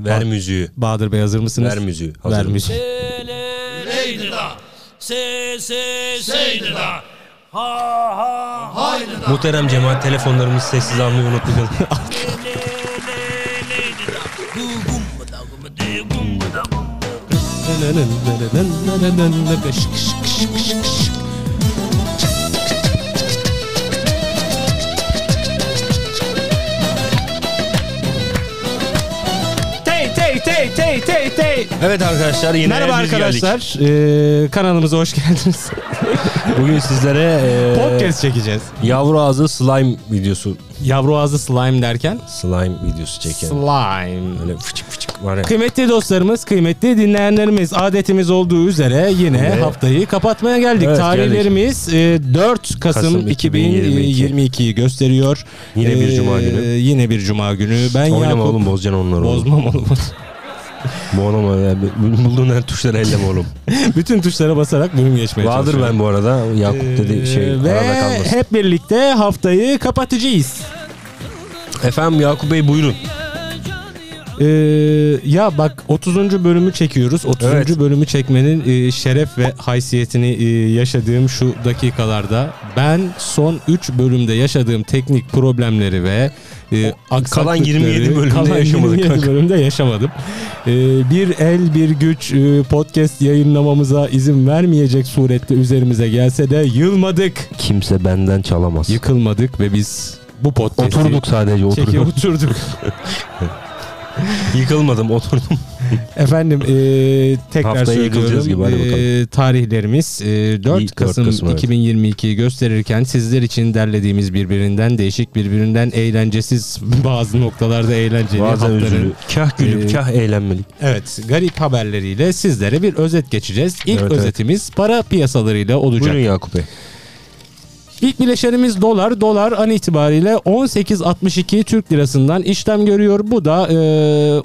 Ver müziği. Bahadır Bey hazır mısınız? Ver müziği. Ver Hazırım. müziği. Leydi da, se se seydi da, ha ha haydi da, Muhterem cemaat telefonlarımızı sessiz almayı unutmayın. le le leydi da, gu tey tey tey tey evet arkadaşlar yine Merhaba biz geldik. arkadaşlar. Ee, kanalımıza hoş geldiniz. Bugün sizlere e, Podcast çekeceğiz. yavru ağzı slime videosu. Yavru ağzı slime derken? Slime videosu çeken. Slime. Öyle fıçık fıçık var ya. Kıymetli dostlarımız, kıymetli dinleyenlerimiz adetimiz olduğu üzere yine Evet. haftayı kapatmaya geldik. Evet, Tarihlerimiz e, 4 Kasım, Kasım 2022. 2022'yi gösteriyor. Yine bir Ee, cuma günü. Yine bir cuma günü. Ben Oynama Yakup. oğlum bozacaksın onları oğlum. Bozmam oğlum. Boğulama ya. Bulduğun her tuşları elleme oğlum. Bütün tuşlara basarak bölüm geçmeye Bahadır çalışıyorum. ben bu arada. Yakup dedi şey Ee, Ve arada kalmasın. hep birlikte haftayı kapatacağız. Efendim Yakup Bey buyurun. Ee, ya bak 30. bölümü çekiyoruz. 30. Evet. bölümü çekmenin e, şeref ve haysiyetini e, yaşadığım şu dakikalarda ben son 3 bölümde yaşadığım teknik problemleri ve e, aksaklıkları 27 bölümde kalan yaşamadık 27 kanka. bölümde yaşamadım. Ee, bir el bir güç e, podcast yayınlamamıza izin vermeyecek surette üzerimize gelse de yılmadık, Kimse benden çalamaz. yıkılmadık ve biz bu podcast'i Oturduk sadece çekip oturduk. oturduk. Yıkılmadım oturdum. Efendim e, tekrar Haftaya söylüyorum. gibi, hadi E, tarihlerimiz e, 4 İyi, 4 Kasım, Kasım, evet. 2022'yi gösterirken sizler için derlediğimiz birbirinden değişik, birbirinden eğlencesiz bazı noktalarda eğlenceli Bazen haftaların üzülü. Kah gülüp Ee, kah eğlenmelik. Evet, garip haberleriyle sizlere bir özet geçeceğiz. İlk Evet, evet. özetimiz para piyasalarıyla olacak. Buyurun Yakup Bey. İlk bileşenimiz dolar. Dolar an itibariyle 18.62 Türk lirasından işlem görüyor. Bu da e,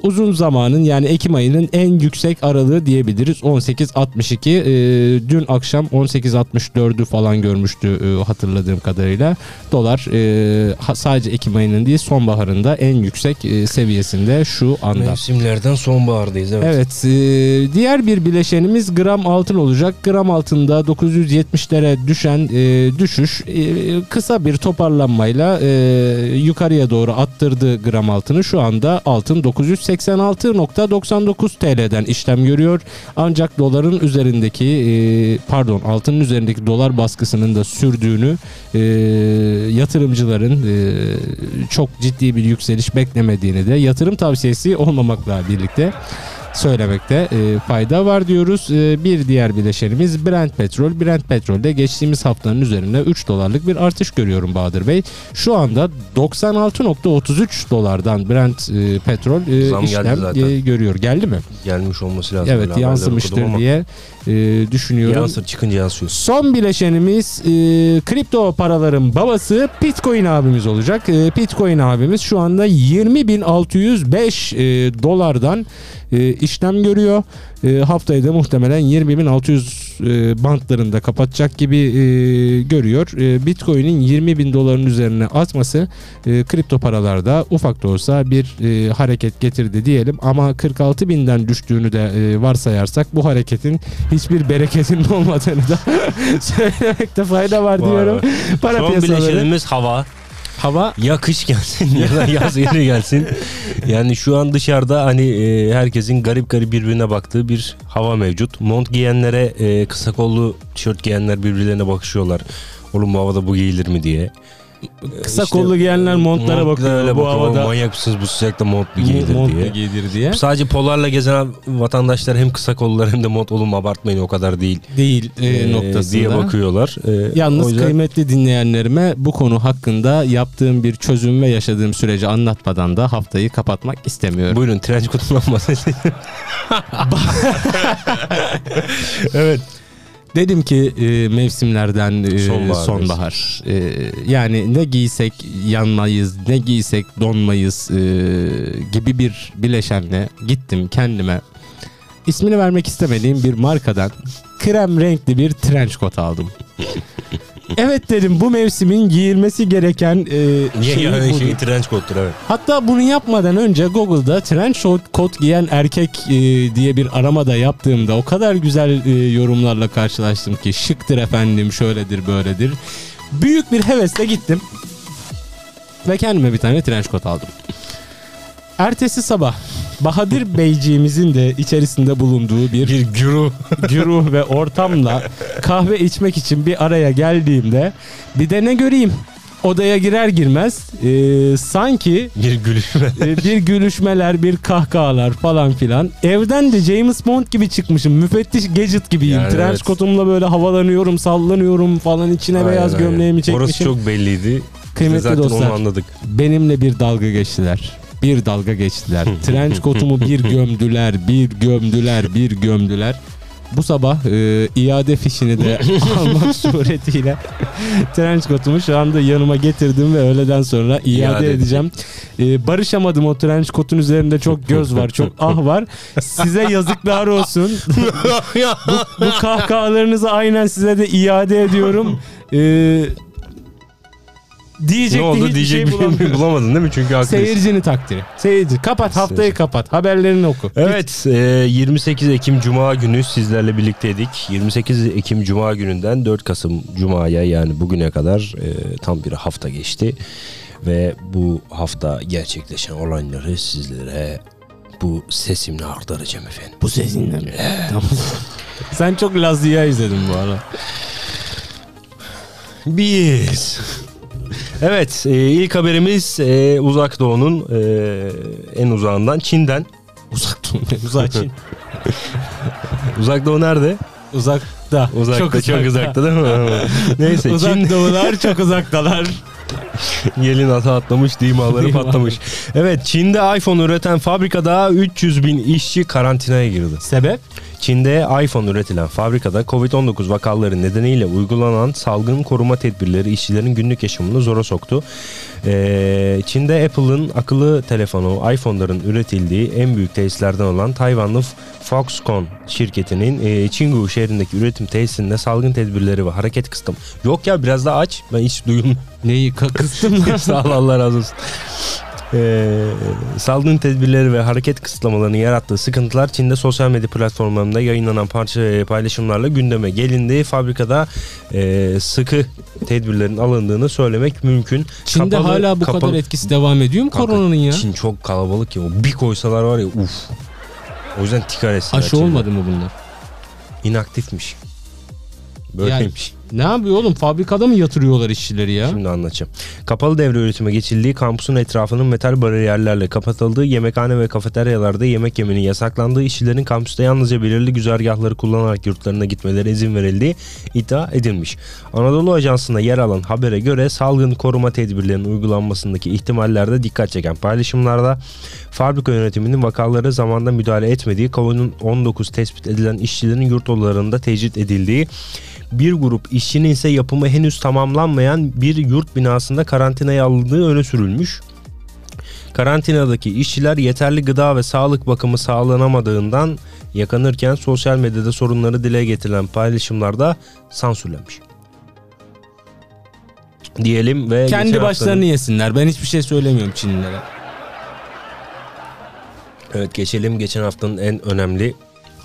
uzun zamanın yani Ekim ayının en yüksek aralığı diyebiliriz. 18.62 e, dün akşam 18.64'ü falan görmüştü e, hatırladığım kadarıyla. Dolar e, sadece Ekim ayının değil sonbaharında en yüksek e, seviyesinde şu anda. Mevsimlerden sonbahardayız evet. Evet, e, diğer bir bileşenimiz gram altın olacak. Gram altında 970'lere düşen e, düşüş e, kısa bir toparlanmayla e, yukarıya doğru attırdı gram altını. Şu anda altın 986.99 TL'den işlem görüyor. Ancak doların üzerindeki e, pardon altının üzerindeki dolar baskısının da sürdüğünü e, yatırımcıların e, çok ciddi bir yükseliş beklemediğini de yatırım tavsiyesi olmamakla birlikte söylemekte e, fayda var diyoruz. E, bir diğer bileşenimiz Brent petrol. Brent petrolde geçtiğimiz haftanın üzerinde 3 dolarlık bir artış görüyorum Bahadır Bey. Şu anda 96.33 dolardan Brent e, petrol e, Zam işlem e, görüyor. Geldi mi? Gelmiş olması lazım. Evet yansımıştır diye e, düşünüyorum. Yansır çıkınca yansıyor. Son bileşenimiz e, kripto paraların babası Bitcoin abimiz olacak. E, Bitcoin abimiz şu anda 20.605 e, dolardan e, işlem görüyor. E, haftayı da muhtemelen 20.600 e, bantlarında kapatacak gibi e, görüyor. E, Bitcoin'in 20.000 doların üzerine atması e, kripto paralarda ufak da olsa bir e, hareket getirdi diyelim ama 46.000'den düştüğünü de e, varsayarsak bu hareketin hiçbir bereketinin olmadığını da söylemekte fayda var diyorum. Para Son piyasaları bileşenimiz hava. Hava Ya kış gelsin ya da yaz yeri gelsin. Yani şu an dışarıda hani e, herkesin garip garip birbirine baktığı bir hava mevcut. Mont giyenlere e, kısa kollu tişört giyenler birbirlerine bakışıyorlar. Oğlum bu havada bu giyilir mi diye. Kısa İşte, kollu giyenler montlara montlara bakıyor. öyle bu bakıyor. havada Manyak mısınız bu sıcakta mont mu giyilir mont diye. giydir diye. Sadece polarla gezen vatandaşlar hem kısa kollular hem de mont oğlum abartmayın o kadar değil Değil e, e, noktasında. diye bakıyorlar. E, Yalnız yüzden- kıymetli dinleyenlerime bu konu hakkında yaptığım bir çözüm ve yaşadığım süreci anlatmadan da haftayı kapatmak istemiyorum. Buyurun trenç kutundan bahsedelim. evet. Dedim ki e, mevsimlerden e, Sonbahar sonbahar. E, yani ne giysek yanmayız, ne giysek donmayız e, gibi bir bileşenle gittim kendime. İsmini vermek istemediğim bir markadan krem renkli bir trench coat aldım. Evet dedim bu mevsimin giyilmesi gereken e, Şey, şeyi yani budur. şey, trench coat'tur evet. Hatta bunu yapmadan önce Google'da trench coat, coat giyen erkek e, diye bir arama da yaptığımda o kadar güzel e, yorumlarla karşılaştım ki şıktır efendim şöyledir böyledir. Büyük bir hevesle gittim ve kendime bir tane trench coat aldım. Ertesi sabah Bahadır Beyciğimizin de içerisinde bulunduğu bir Bir güru. güruh ve ortamla kahve içmek için bir araya geldiğimde bir de ne göreyim odaya girer girmez e, sanki Bir gülüşme. e, bir gülüşmeler bir kahkahalar falan filan evden de James Bond gibi çıkmışım müfettiş gadget gibiyim Yani trench evet. coat'umla böyle havalanıyorum sallanıyorum falan içine beyaz Aynen, gömleğimi aynen. çekmişim Orası çok belliydi. Kıymetli Zaten dostlar. onu anladık. benimle bir dalga geçtiler. Bir dalga geçtiler. Trench coat'umu bir gömdüler, bir gömdüler, bir gömdüler. Bu sabah e, iade fişini de almak suretiyle trench coat'umu şu anda yanıma getirdim ve öğleden sonra iade, İade edeceğim. E, barışamadım o trench coat'un üzerinde çok göz var, çok ah var. Size yazıklar olsun. bu, bu kahkahalarınızı aynen size de iade ediyorum. E, diyecek ne oldu hiçbir diyecek şey bir şey bulamıyorum. bulamadın değil mi? Çünkü haklısın. Seyircinin takdiri. Seyirci. Kapat haftayı kapat. Haberlerini oku. Evet e, 28 Ekim Cuma günü sizlerle birlikteydik. 28 Ekim Cuma gününden 4 Kasım Cuma'ya yani bugüne kadar e, tam bir hafta geçti. Ve bu hafta gerçekleşen olayları sizlere bu sesimle aktaracağım efendim. Bu sesinle mi? Tamam. Sen çok Lazia izledin bu ara. Biz. Evet e, ilk haberimiz e, Uzak Doğu'nun e, en uzağından Çin'den. Uzak dur. Uzak Çin. Uzak Doğu nerede? Uzakta. Uzakta çok, uzakta değil mi? Neyse Uzak Çin doğular çok uzaktalar. Gelin ata atlamış, Dimaları. patlamış. Evet, Çin'de iPhone üreten fabrikada 300 bin işçi karantinaya girdi. Sebep? Çin'de iPhone üretilen fabrikada Covid-19 vakaları nedeniyle uygulanan salgın koruma tedbirleri işçilerin günlük yaşamını zora soktu. Ee, Çin'de Apple'ın akıllı telefonu iPhone'ların üretildiği en büyük tesislerden olan Tayvanlı Foxconn şirketinin e, Çingu şehrindeki üretim tesisinde salgın tedbirleri ve hareket kısıtım. Yok ya biraz daha aç. Ben hiç duyum Neyi kıstım. Sağ ol Allah razı olsun. Ee, salgın tedbirleri ve hareket kısıtlamalarının yarattığı sıkıntılar Çin'de sosyal medya platformlarında yayınlanan parça e, paylaşımlarla gündeme gelindi. Fabrikada e, sıkı tedbirlerin alındığını söylemek mümkün. Çin'de Kapalı- hala bu kapalı- kadar etkisi devam ediyor mu Kanka, koronanın ya? Çin çok kalabalık ya. O Bir koysalar var ya uf. O yüzden tikar etsinler Aşı Çin'de. olmadı mı bunlar? İnaktifmiş. Böyleymiş. Ne yapıyor oğlum? Fabrikada mı yatırıyorlar işçileri ya? Şimdi anlatacağım. Kapalı devre üretime geçildiği kampüsün etrafının metal bariyerlerle kapatıldığı yemekhane ve kafeteryalarda yemek yemenin yasaklandığı işçilerin kampüste yalnızca belirli güzergahları kullanarak yurtlarına gitmeleri izin verildiği iddia edilmiş. Anadolu Ajansı'nda yer alan habere göre salgın koruma tedbirlerinin uygulanmasındaki ihtimallerde dikkat çeken paylaşımlarda fabrika yönetiminin vakalara zamanda müdahale etmediği, COVID-19 tespit edilen işçilerin yurt odalarında tecrit edildiği, bir grup işçinin ise yapımı henüz tamamlanmayan bir yurt binasında karantinaya alındığı öne sürülmüş. Karantinadaki işçiler yeterli gıda ve sağlık bakımı sağlanamadığından yakanırken sosyal medyada sorunları dile getirilen paylaşımlarda sansürlenmiş. Diyelim ve Kendi başlarını haftanın- yesinler. Ben hiçbir şey söylemiyorum Çinlilere. Evet geçelim geçen haftanın en önemli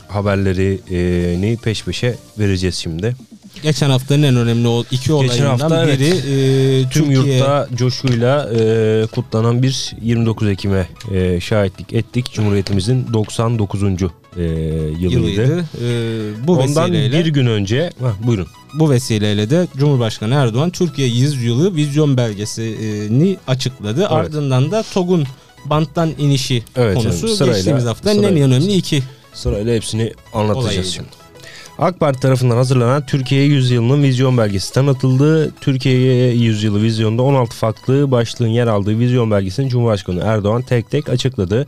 haberlerini peş peşe vereceğiz şimdi. Geçen haftanın en önemli iki olayından hafta evet. biri e, Tüm Türkiye yurtta coşkuyla e, kutlanan bir 29 Ekim'e e, şahitlik ettik. Cumhuriyetimizin 99. E, yılıydı. yılıydı. E, bu Ondan vesileyle bir gün önce, Hah, buyurun. bu vesileyle de Cumhurbaşkanı Erdoğan Türkiye 100 yılı vizyon belgesini açıkladı. Ardından da TOG'un banttan inişi Evet, konusu evet. Sırayla- geçtiğimiz haftanın en sırayla- önemli iki Sırayla hepsini anlatacağız Olayıydı. şimdi. AK Parti tarafından hazırlanan Türkiye 100 yılının vizyon belgesi tanıtıldı. Türkiye 100 yılı vizyonda 16 farklı başlığın yer aldığı vizyon belgesini Cumhurbaşkanı Erdoğan tek tek açıkladı.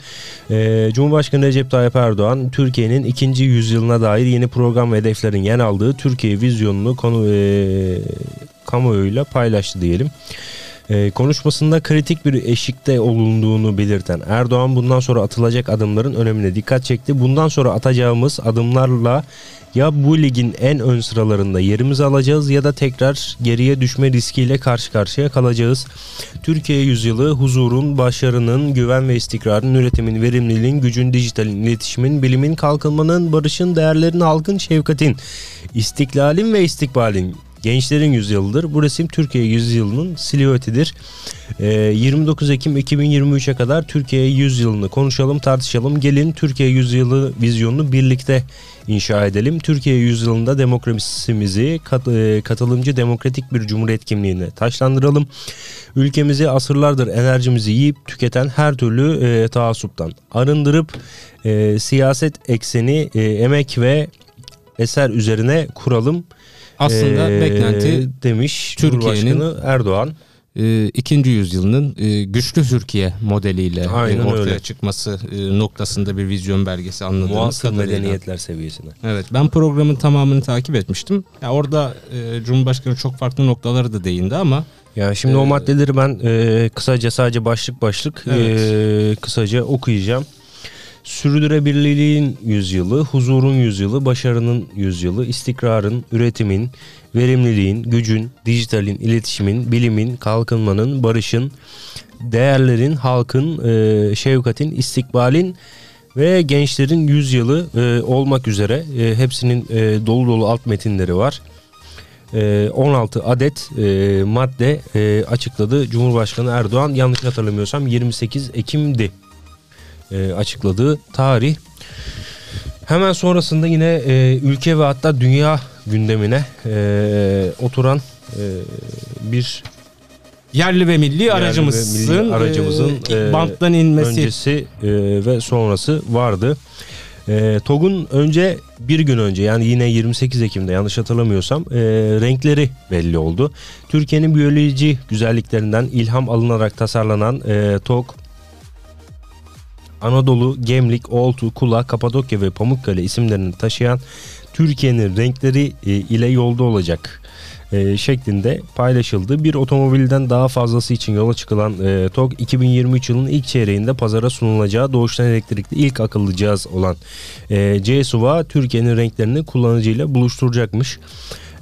Ee, Cumhurbaşkanı Recep Tayyip Erdoğan Türkiye'nin ikinci yüzyılına dair yeni program ve hedeflerin yer aldığı Türkiye vizyonunu konu e, kamuoyuyla paylaştı diyelim. Ee, konuşmasında kritik bir eşikte olunduğunu belirten Erdoğan bundan sonra atılacak adımların önemine dikkat çekti. Bundan sonra atacağımız adımlarla ya bu ligin en ön sıralarında yerimizi alacağız ya da tekrar geriye düşme riskiyle karşı karşıya kalacağız. Türkiye yüzyılı huzurun, başarının, güven ve istikrarın, üretimin, verimliliğin, gücün, dijitalin, iletişimin, bilimin, kalkınmanın, barışın, değerlerin, halkın, şefkatin, istiklalin ve istikbalin Gençlerin yüzyılıdır. Bu resim Türkiye yüzyılının silüetidir. Ee, 29 Ekim 2023'e kadar Türkiye yüzyılını konuşalım, tartışalım. Gelin Türkiye yüzyılı vizyonunu birlikte inşa edelim. Türkiye yüzyılında demokrasimizi kat, e, katılımcı demokratik bir cumhuriyet kimliğine taşlandıralım. Ülkemizi asırlardır enerjimizi yiyip tüketen her türlü e, taassuptan arındırıp e, siyaset ekseni, e, emek ve eser üzerine kuralım. Aslında Ee, beklenti demiş Türkiye'nin- Erdoğan. e, ikinci yüzyılının e, güçlü Türkiye modeliyle e, Aynen ortaya öyle. çıkması e, noktasında bir vizyon belgesi anladığımız Muasır kadarıyla. medeniyetler seviyesine. Evet ben programın tamamını takip etmiştim. Ya orada e, Cumhurbaşkanı çok farklı noktaları da değindi ama Yani şimdi o Ee, maddeleri ben e, kısaca sadece başlık başlık Evet. e, kısaca okuyacağım. Sürdürülebilirliğin yüzyılı, huzurun yüzyılı, başarının yüzyılı, istikrarın, üretimin, verimliliğin, gücün, dijitalin, iletişimin, bilimin, kalkınmanın, barışın, değerlerin, halkın, e, şefkatin, istikbalin ve gençlerin yüzyılı e, olmak üzere e, hepsinin e, dolu dolu alt metinleri var. E, 16 adet e, madde e, açıkladı Cumhurbaşkanı Erdoğan. Yanlış hatırlamıyorsam 28 Ekim'di e, açıkladığı tarih. Hemen sonrasında yine e, ülke ve hatta dünya gündemine e, oturan e, bir yerli ve milli ve aracımızın, milli aracımızın, e, e, banttan inmesi öncesi e, ve sonrası vardı. E, TOG'un önce bir gün önce yani yine 28 Ekim'de yanlış hatırlamıyorsam e, renkleri belli oldu. Türkiye'nin biyoloji güzelliklerinden ilham alınarak tasarlanan e, TOG Anadolu, Gemlik, Oltu, Kula, Kapadokya ve Pamukkale isimlerini taşıyan Türkiye'nin renkleri e, ile yolda olacak e, şeklinde paylaşıldı. Bir otomobilden daha fazlası için yola çıkılan e, TOG 2023 yılının ilk çeyreğinde pazara sunulacağı doğuştan elektrikli ilk akıllı cihaz olan e, C-SUV'a Türkiye'nin renklerini kullanıcıyla buluşturacakmış.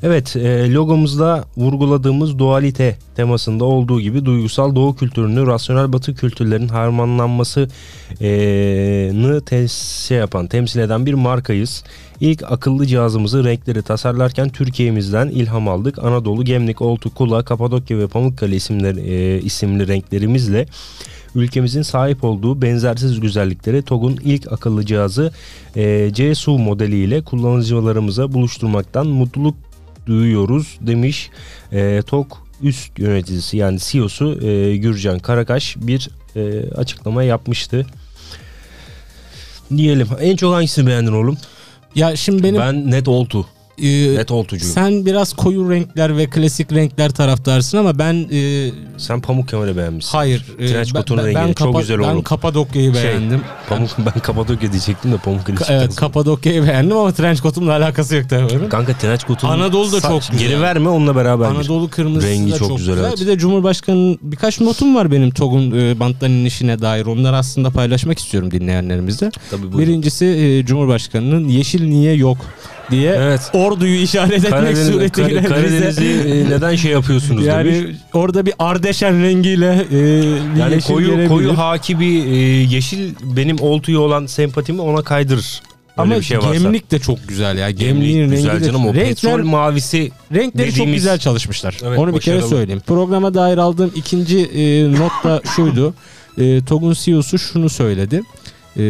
Evet e, logomuzda vurguladığımız dualite temasında olduğu gibi duygusal doğu kültürünü rasyonel batı kültürlerin harmanlanmasını şey yapan temsil eden bir markayız. İlk akıllı cihazımızı renkleri tasarlarken Türkiye'mizden ilham aldık. Anadolu, Gemlik, Oltu, Kula, Kapadokya ve Pamukkale isimleri, e, isimli renklerimizle ülkemizin sahip olduğu benzersiz güzellikleri TOG'un ilk akıllı cihazı e, C-SUV modeliyle kullanıcılarımıza buluşturmaktan mutluluk duyuyoruz demiş e, TOG üst yöneticisi yani CEO'su e, Gürcan Karakaş bir e, açıklama yapmıştı. Diyelim. En çok hangisini beğendin oğlum? ya şimdi benim Ben net oltu. E, Net oltucuyum. Sen, sen biraz koyu renkler ve klasik renkler taraftarsın ama ben e, Pamuk Kemal'i beğenmişsin. hayır e, Trench ben, coat'un ben, ben çok Kapa- güzel ben oğlum. Kapadokya'yı Şey, beğendim. Pamuk, ben Kapadokya diyecektim de Pamuk Ka- evet Kapadokya'yı beğendim ama trench coat'umla alakası yok tabii. Kanka Trench coat'un Anadolu da çok güzel. Geri verme onunla beraber. Anadolu kırmızısı Rengi da çok çok, güzel, güzel. evet. Bir de Cumhurbaşkanı'nın birkaç notum var benim TOG'un e, banttan inişine dair. Onları aslında paylaşmak istiyorum dinleyenlerimizle. Tabii buyurun. Birincisi e, Cumhurbaşkanı'nın yeşil niye yok diye Evet. orduyu işaret etmek Karadeniz, suretiyle Kar- Karadeniz'i e, neden şey yapıyorsunuz yani demiş. orada bir Ardeşen rengiyle e, Yani yeşil koyu gelebilir. koyu haki bir e, yeşil benim oltuya olan sempatimi ona kaydırır. Öyle ama bir şey varsa. gemlik de çok güzel ya. Gemlik Gemliğin rengi güzel de canım o renkler, petrol mavisi renkleri çok dediğimiz- güzel çalışmışlar. Evet, Onu bir kere söyleyeyim. Programa dair aldığım ikinci e, not da şuydu. E, TOG'un CEO'su şunu söyledi. E,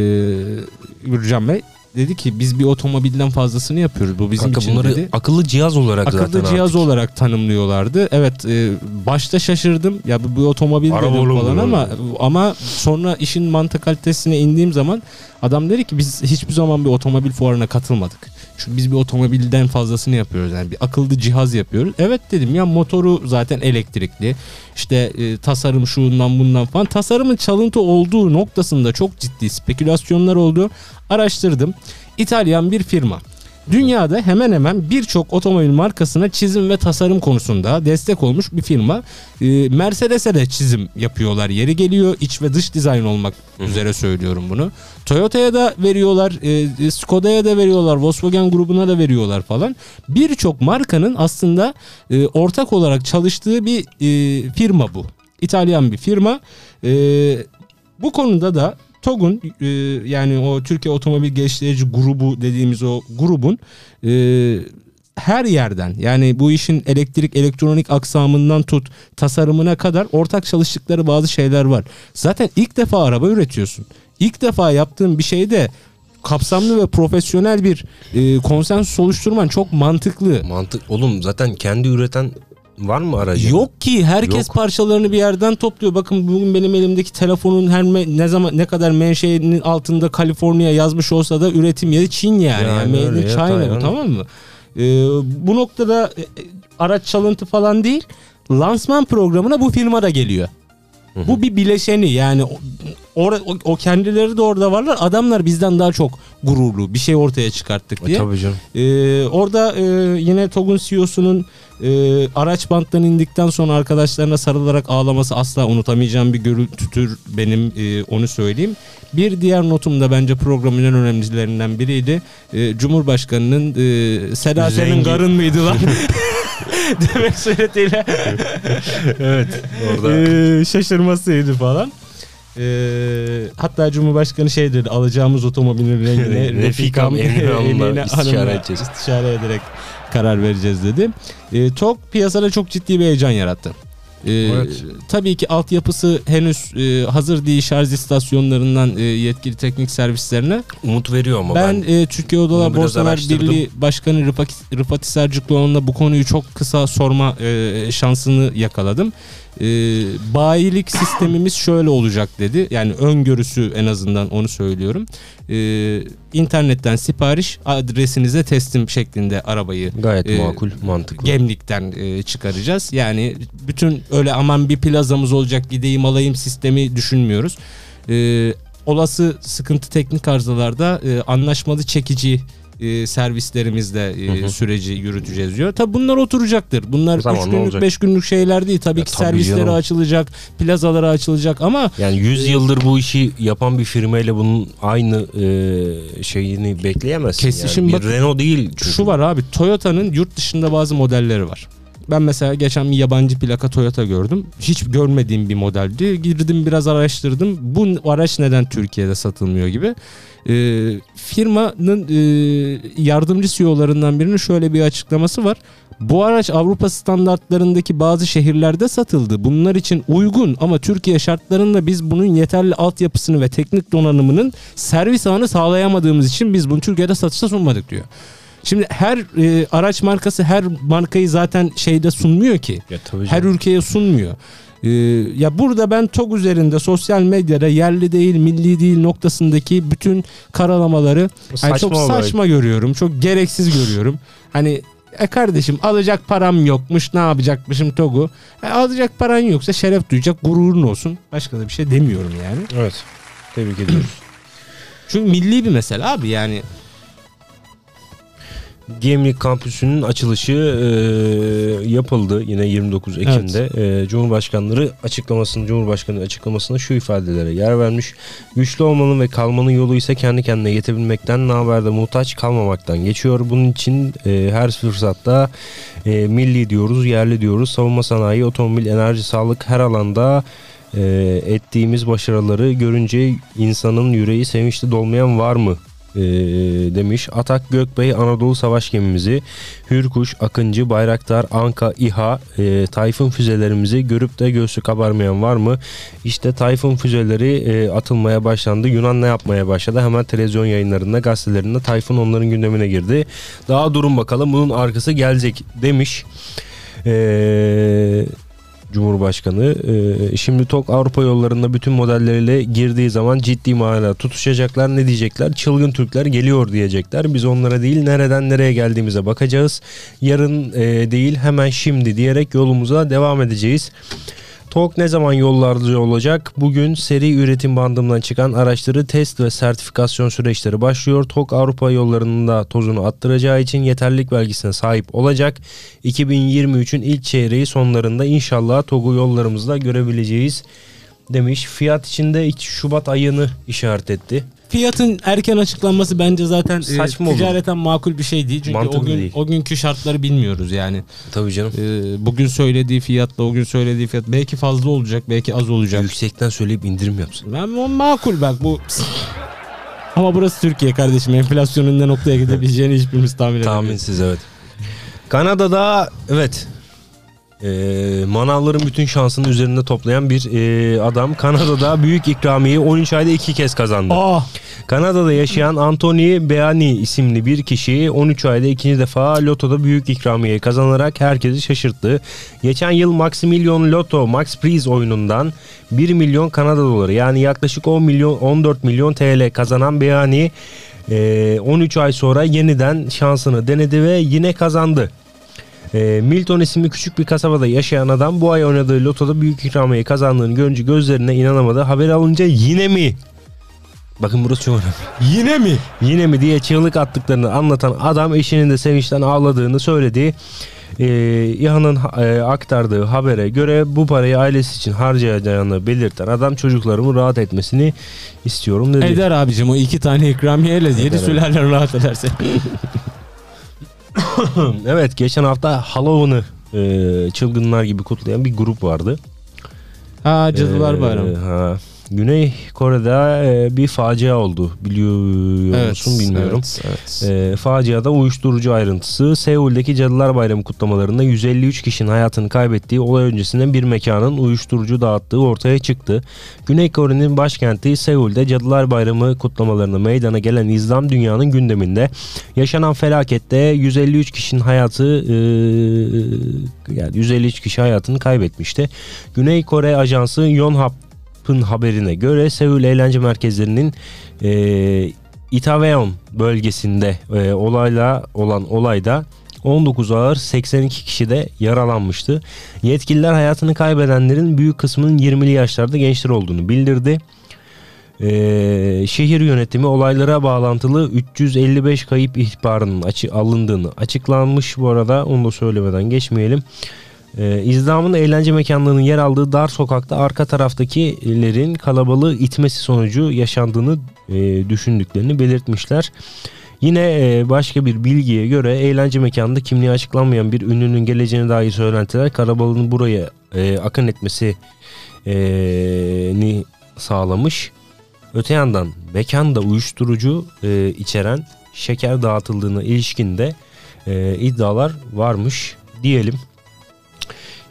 Gürcan Bey dedi ki biz bir otomobilden fazlasını yapıyoruz. Bu bizim Kanka için bunları dedi. akıllı cihaz olarak Akıllı zaten cihaz artık. olarak tanımlıyorlardı. Evet e, başta şaşırdım. Ya bu, bu otomobil Araba dedim oğlum falan bu. ama ama sonra işin mantalitesine indiğim zaman adam dedi ki biz hiçbir zaman bir otomobil fuarına katılmadık. Çünkü biz bir otomobilden fazlasını yapıyoruz. Yani bir akıllı cihaz yapıyoruz. Evet dedim ya motoru zaten elektrikli. İşte e, tasarım şundan bundan falan. Tasarımın çalıntı olduğu noktasında çok ciddi spekülasyonlar oldu. Araştırdım. İtalyan bir firma Dünyada hemen hemen birçok otomobil markasına çizim ve tasarım konusunda destek olmuş bir firma. Ee, Mercedes'e de çizim yapıyorlar. Yeri geliyor iç ve dış dizayn olmak üzere söylüyorum bunu. Toyota'ya da veriyorlar, e, Skoda'ya da veriyorlar, Volkswagen grubuna da veriyorlar falan. Birçok markanın aslında e, ortak olarak çalıştığı bir e, firma bu. İtalyan bir firma. E, bu konuda da TOG'un e, yani o Türkiye Otomobil Geliştirici Grubu dediğimiz o grubun e, her yerden yani bu işin elektrik elektronik aksamından tut tasarımına kadar ortak çalıştıkları bazı şeyler var. Zaten ilk defa araba üretiyorsun. İlk defa yaptığın bir şeyde kapsamlı ve profesyonel bir e, konsensus oluşturman çok mantıklı. Mantık oğlum zaten kendi üreten var mı aracı? Yok ki herkes Yok. parçalarını bir yerden topluyor. Bakın bugün benim elimdeki telefonun her me- ne zaman ne kadar menşeinin altında Kaliforniya yazmış olsa da üretim yeri Çin yani. Yani yani made in China Tayvan. tamam mı? Ee, bu noktada e, e, araç çalıntı falan değil. Lansman programına bu firma da geliyor. Bu bir bileşeni yani o, o, o kendileri de orada varlar. Adamlar bizden daha çok gururlu bir şey ortaya çıkarttık E, diye. tabii canım. Ee, orada e, yine TOG'un CEO'sunun e, araç banttan indikten sonra arkadaşlarına sarılarak ağlaması asla unutamayacağım bir görüntüdür benim e, onu söyleyeyim. Bir diğer notum da bence programın en önemlilerinden biriydi. E, Cumhurbaşkanının e, Seda senin Rengi. garın mıydı lan? demek suretiyle Evet. Orada e, şaşırmasıydı falan. E, hatta Cumhurbaşkanı şey dedi alacağımız otomobilin rengine Refikam Emine Hanım'la istişare edeceğiz. istişare ederek karar vereceğiz dedi. E, TOG piyasada çok ciddi bir heyecan yarattı. E, Evet. Tabii ki altyapısı henüz e, hazır değil şarj istasyonlarından e, yetkili teknik servislerine. umut veriyor ama Ben, ben, e, Türkiye Odalar Borsalar. Birliği Başkanı Rıfat, Rıfat Hisarcıklıoğlu'na bu konuyu çok kısa sorma e, şansını yakaladım. E, bayilik sistemimiz şöyle olacak dedi. Yani öngörüsü en azından onu söylüyorum. E, internetten sipariş adresinize teslim şeklinde arabayı gayet e, makul, mantıklı. Gemlik'ten e, çıkaracağız. Yani bütün öyle aman bir plazamız olacak gideyim alayım sistemi düşünmüyoruz. E, olası sıkıntı teknik arızalarda e, anlaşmalı çekici e, servislerimizle e, Hı hı. süreci yürüteceğiz diyor. Tabi bunlar oturacaktır. Bunlar 3 Zamanla günlük olacak. 5 günlük şeyler değil. Tabii Ya ki tabii servisleri canım. açılacak, plazaları açılacak ama Yani 100 yıldır bu işi yapan bir firmayla bunun aynı e, şeyini bekleyemezsin. Kesişim yani. Bir bakın- Renault değil. çünkü. Şu var abi Toyota'nın yurt dışında bazı modelleri var. Ben mesela geçen bir yabancı plaka Toyota gördüm. Hiç görmediğim bir modeldi. Girdim biraz araştırdım. Bu araç neden Türkiye'de satılmıyor gibi. Ee, firmanın e, yardımcı CEO'larından birinin şöyle bir açıklaması var. Bu araç Avrupa standartlarındaki bazı şehirlerde satıldı. Bunlar için uygun ama Türkiye şartlarında biz bunun yeterli altyapısını ve teknik donanımının servis ağını sağlayamadığımız için biz bunu Türkiye'de satışa sunmadık diyor. Şimdi her e, araç markası her markayı zaten şeyde sunmuyor ki. Ya tabii Her ülkeye sunmuyor. Ee, ya burada ben TOG üzerinde sosyal medyada yerli değil milli değil noktasındaki bütün karalamaları hani çok olarak- saçma görüyorum. Çok gereksiz görüyorum. Hani e kardeşim alacak param yokmuş ne yapacakmışım TOG'u. E, alacak paran yoksa şeref duyacak gururun olsun. Başka da bir şey demiyorum yani. Evet. Tebrik ediyoruz. Çünkü milli bir mesele abi yani. Gemlik kampüsünün açılışı e, yapıldı yine 29 Ekim'de. E, Cumhurbaşkanları açıklamasını Cumhurbaşkanı açıklamasında şu ifadelere yer vermiş. Güçlü olmanın ve kalmanın yolu ise kendi kendine yetebilmekten, naberde muhtaç kalmamaktan geçiyor. Bunun için e, her fırsatta e, milli diyoruz, yerli diyoruz. Savunma sanayi, otomobil, enerji, sağlık her alanda e, ettiğimiz başarıları görünce insanın yüreği sevinçli dolmayan var mı? E, demiş. Atak Gökbey Anadolu Savaş gemimizi Hürkuş, Akıncı, Bayraktar, Anka, İHA, e, Tayfun füzelerimizi görüp de göğsü kabarmayan var mı? İşte Tayfun füzeleri e, atılmaya başlandı. Yunan ne yapmaya başladı? Hemen televizyon yayınlarında, gazetelerinde Tayfun onların gündemine girdi. Daha durun bakalım bunun arkası gelecek demiş. Eee Cumhurbaşkanı. Ee, şimdi TOK Avrupa yollarında bütün modelleriyle girdiği zaman ciddi manada tutuşacaklar. Ne diyecekler? Çılgın Türkler geliyor diyecekler. Biz onlara değil nereden nereye geldiğimize bakacağız. Yarın e, değil hemen şimdi diyerek yolumuza devam edeceğiz. TOG ne zaman yollarda olacak? Bugün seri üretim bandından çıkan araçları test ve sertifikasyon süreçleri başlıyor. TOG Avrupa yollarında tozunu attıracağı için yeterlilik belgesine sahip olacak. 2023'ün ilk çeyreği sonlarında inşallah TOG'u yollarımızda görebileceğiz demiş. Fiyat içinde 2 Şubat ayını işaret etti. Fiyatın erken açıklanması bence zaten e, Saçma olur. ticareten makul bir şey değil. Çünkü Mantıklı o gün değil. o günkü şartları bilmiyoruz yani. Tabii canım. E, bugün söylediği fiyatla o gün söylediği fiyat belki fazla olacak, belki az olacak. Yüksekten söyleyip indirim yapsın. Ben o makul bak bu ama burası Türkiye kardeşim. Enflasyonun ne noktaya gidebileceğini hiçbirimiz tahmin edemiyoruz. Tahminsiz evet. Kanada'da evet e, manavların bütün şansını üzerinde toplayan bir e, adam Kanada'da büyük ikramiyeyi 13 ayda iki kez kazandı. Aa, Kanada'da yaşayan Anthony Beani isimli bir kişi 13 ayda ikinci defa lotoda büyük ikramiye kazanarak herkesi şaşırttı. Geçen yıl Maximilian Lotto Max Prize oyunundan 1 milyon Kanada doları yani yaklaşık 10 milyon 14 milyon TL kazanan Beani e, 13 ay sonra yeniden şansını denedi ve yine kazandı. E, Milton isimli küçük bir kasabada yaşayan adam bu ay oynadığı lotoda büyük ikramiye kazandığını görünce gözlerine inanamadı. Haber alınca yine mi? Bakın burası çok önemli. yine mi? Yine mi diye çığlık attıklarını anlatan adam eşinin de sevinçten ağladığını söyledi. Ee, İHA'nın e, aktardığı habere göre bu parayı ailesi için harcayacağını belirten adam çocuklarımın rahat etmesini istiyorum dedi. Eder abicim o iki tane ikramiyeyle yedi sülalen rahat ederse. evet geçen hafta Halloween'ı e, çılgınlar gibi kutlayan bir grup vardı. ha cadılar Ee, bayramı. ha. Güney Kore'de e, bir facia oldu. Biliyor musun bilmiyorum. Evet, evet. E, faciada uyuşturucu ayrıntısı Seul'deki Cadılar Bayramı kutlamalarında 153 kişinin hayatını kaybettiği olay öncesinden bir mekanın uyuşturucu dağıttığı ortaya çıktı. Güney Kore'nin başkenti Seul'de Cadılar Bayramı kutlamalarına meydana gelen İslam dünyanın gündeminde. Yaşanan felakette 153 kişinin hayatı e, yani 153 kişi hayatını kaybetmişti. Güney Kore ajansı Yonhap'ın haberine göre Seul eğlence merkezlerinin e, Itaewon bölgesinde e, olayla olan olayda 19 ağır 82 kişi de yaralanmıştı. Yetkililer hayatını kaybedenlerin büyük kısmının 20'li yaşlarda gençler olduğunu bildirdi. Ee, şehir yönetimi olaylara bağlantılı 355 kayıp ihbarının açı, alındığını açıklanmış bu arada onu da söylemeden geçmeyelim. Ee, İzdamın eğlence mekanlarının yer aldığı dar sokakta arka taraftakilerin kalabalığı itmesi sonucu yaşandığını e, düşündüklerini belirtmişler. Yine e, başka bir bilgiye göre eğlence mekanında kimliği açıklanmayan bir ünlünün geleceğine dair söylentiler kalabalığın buraya e, akın etmesi e, ni sağlamış. Öte yandan mekanda uyuşturucu e, içeren şeker dağıtıldığına ilişkin de e, iddialar varmış diyelim.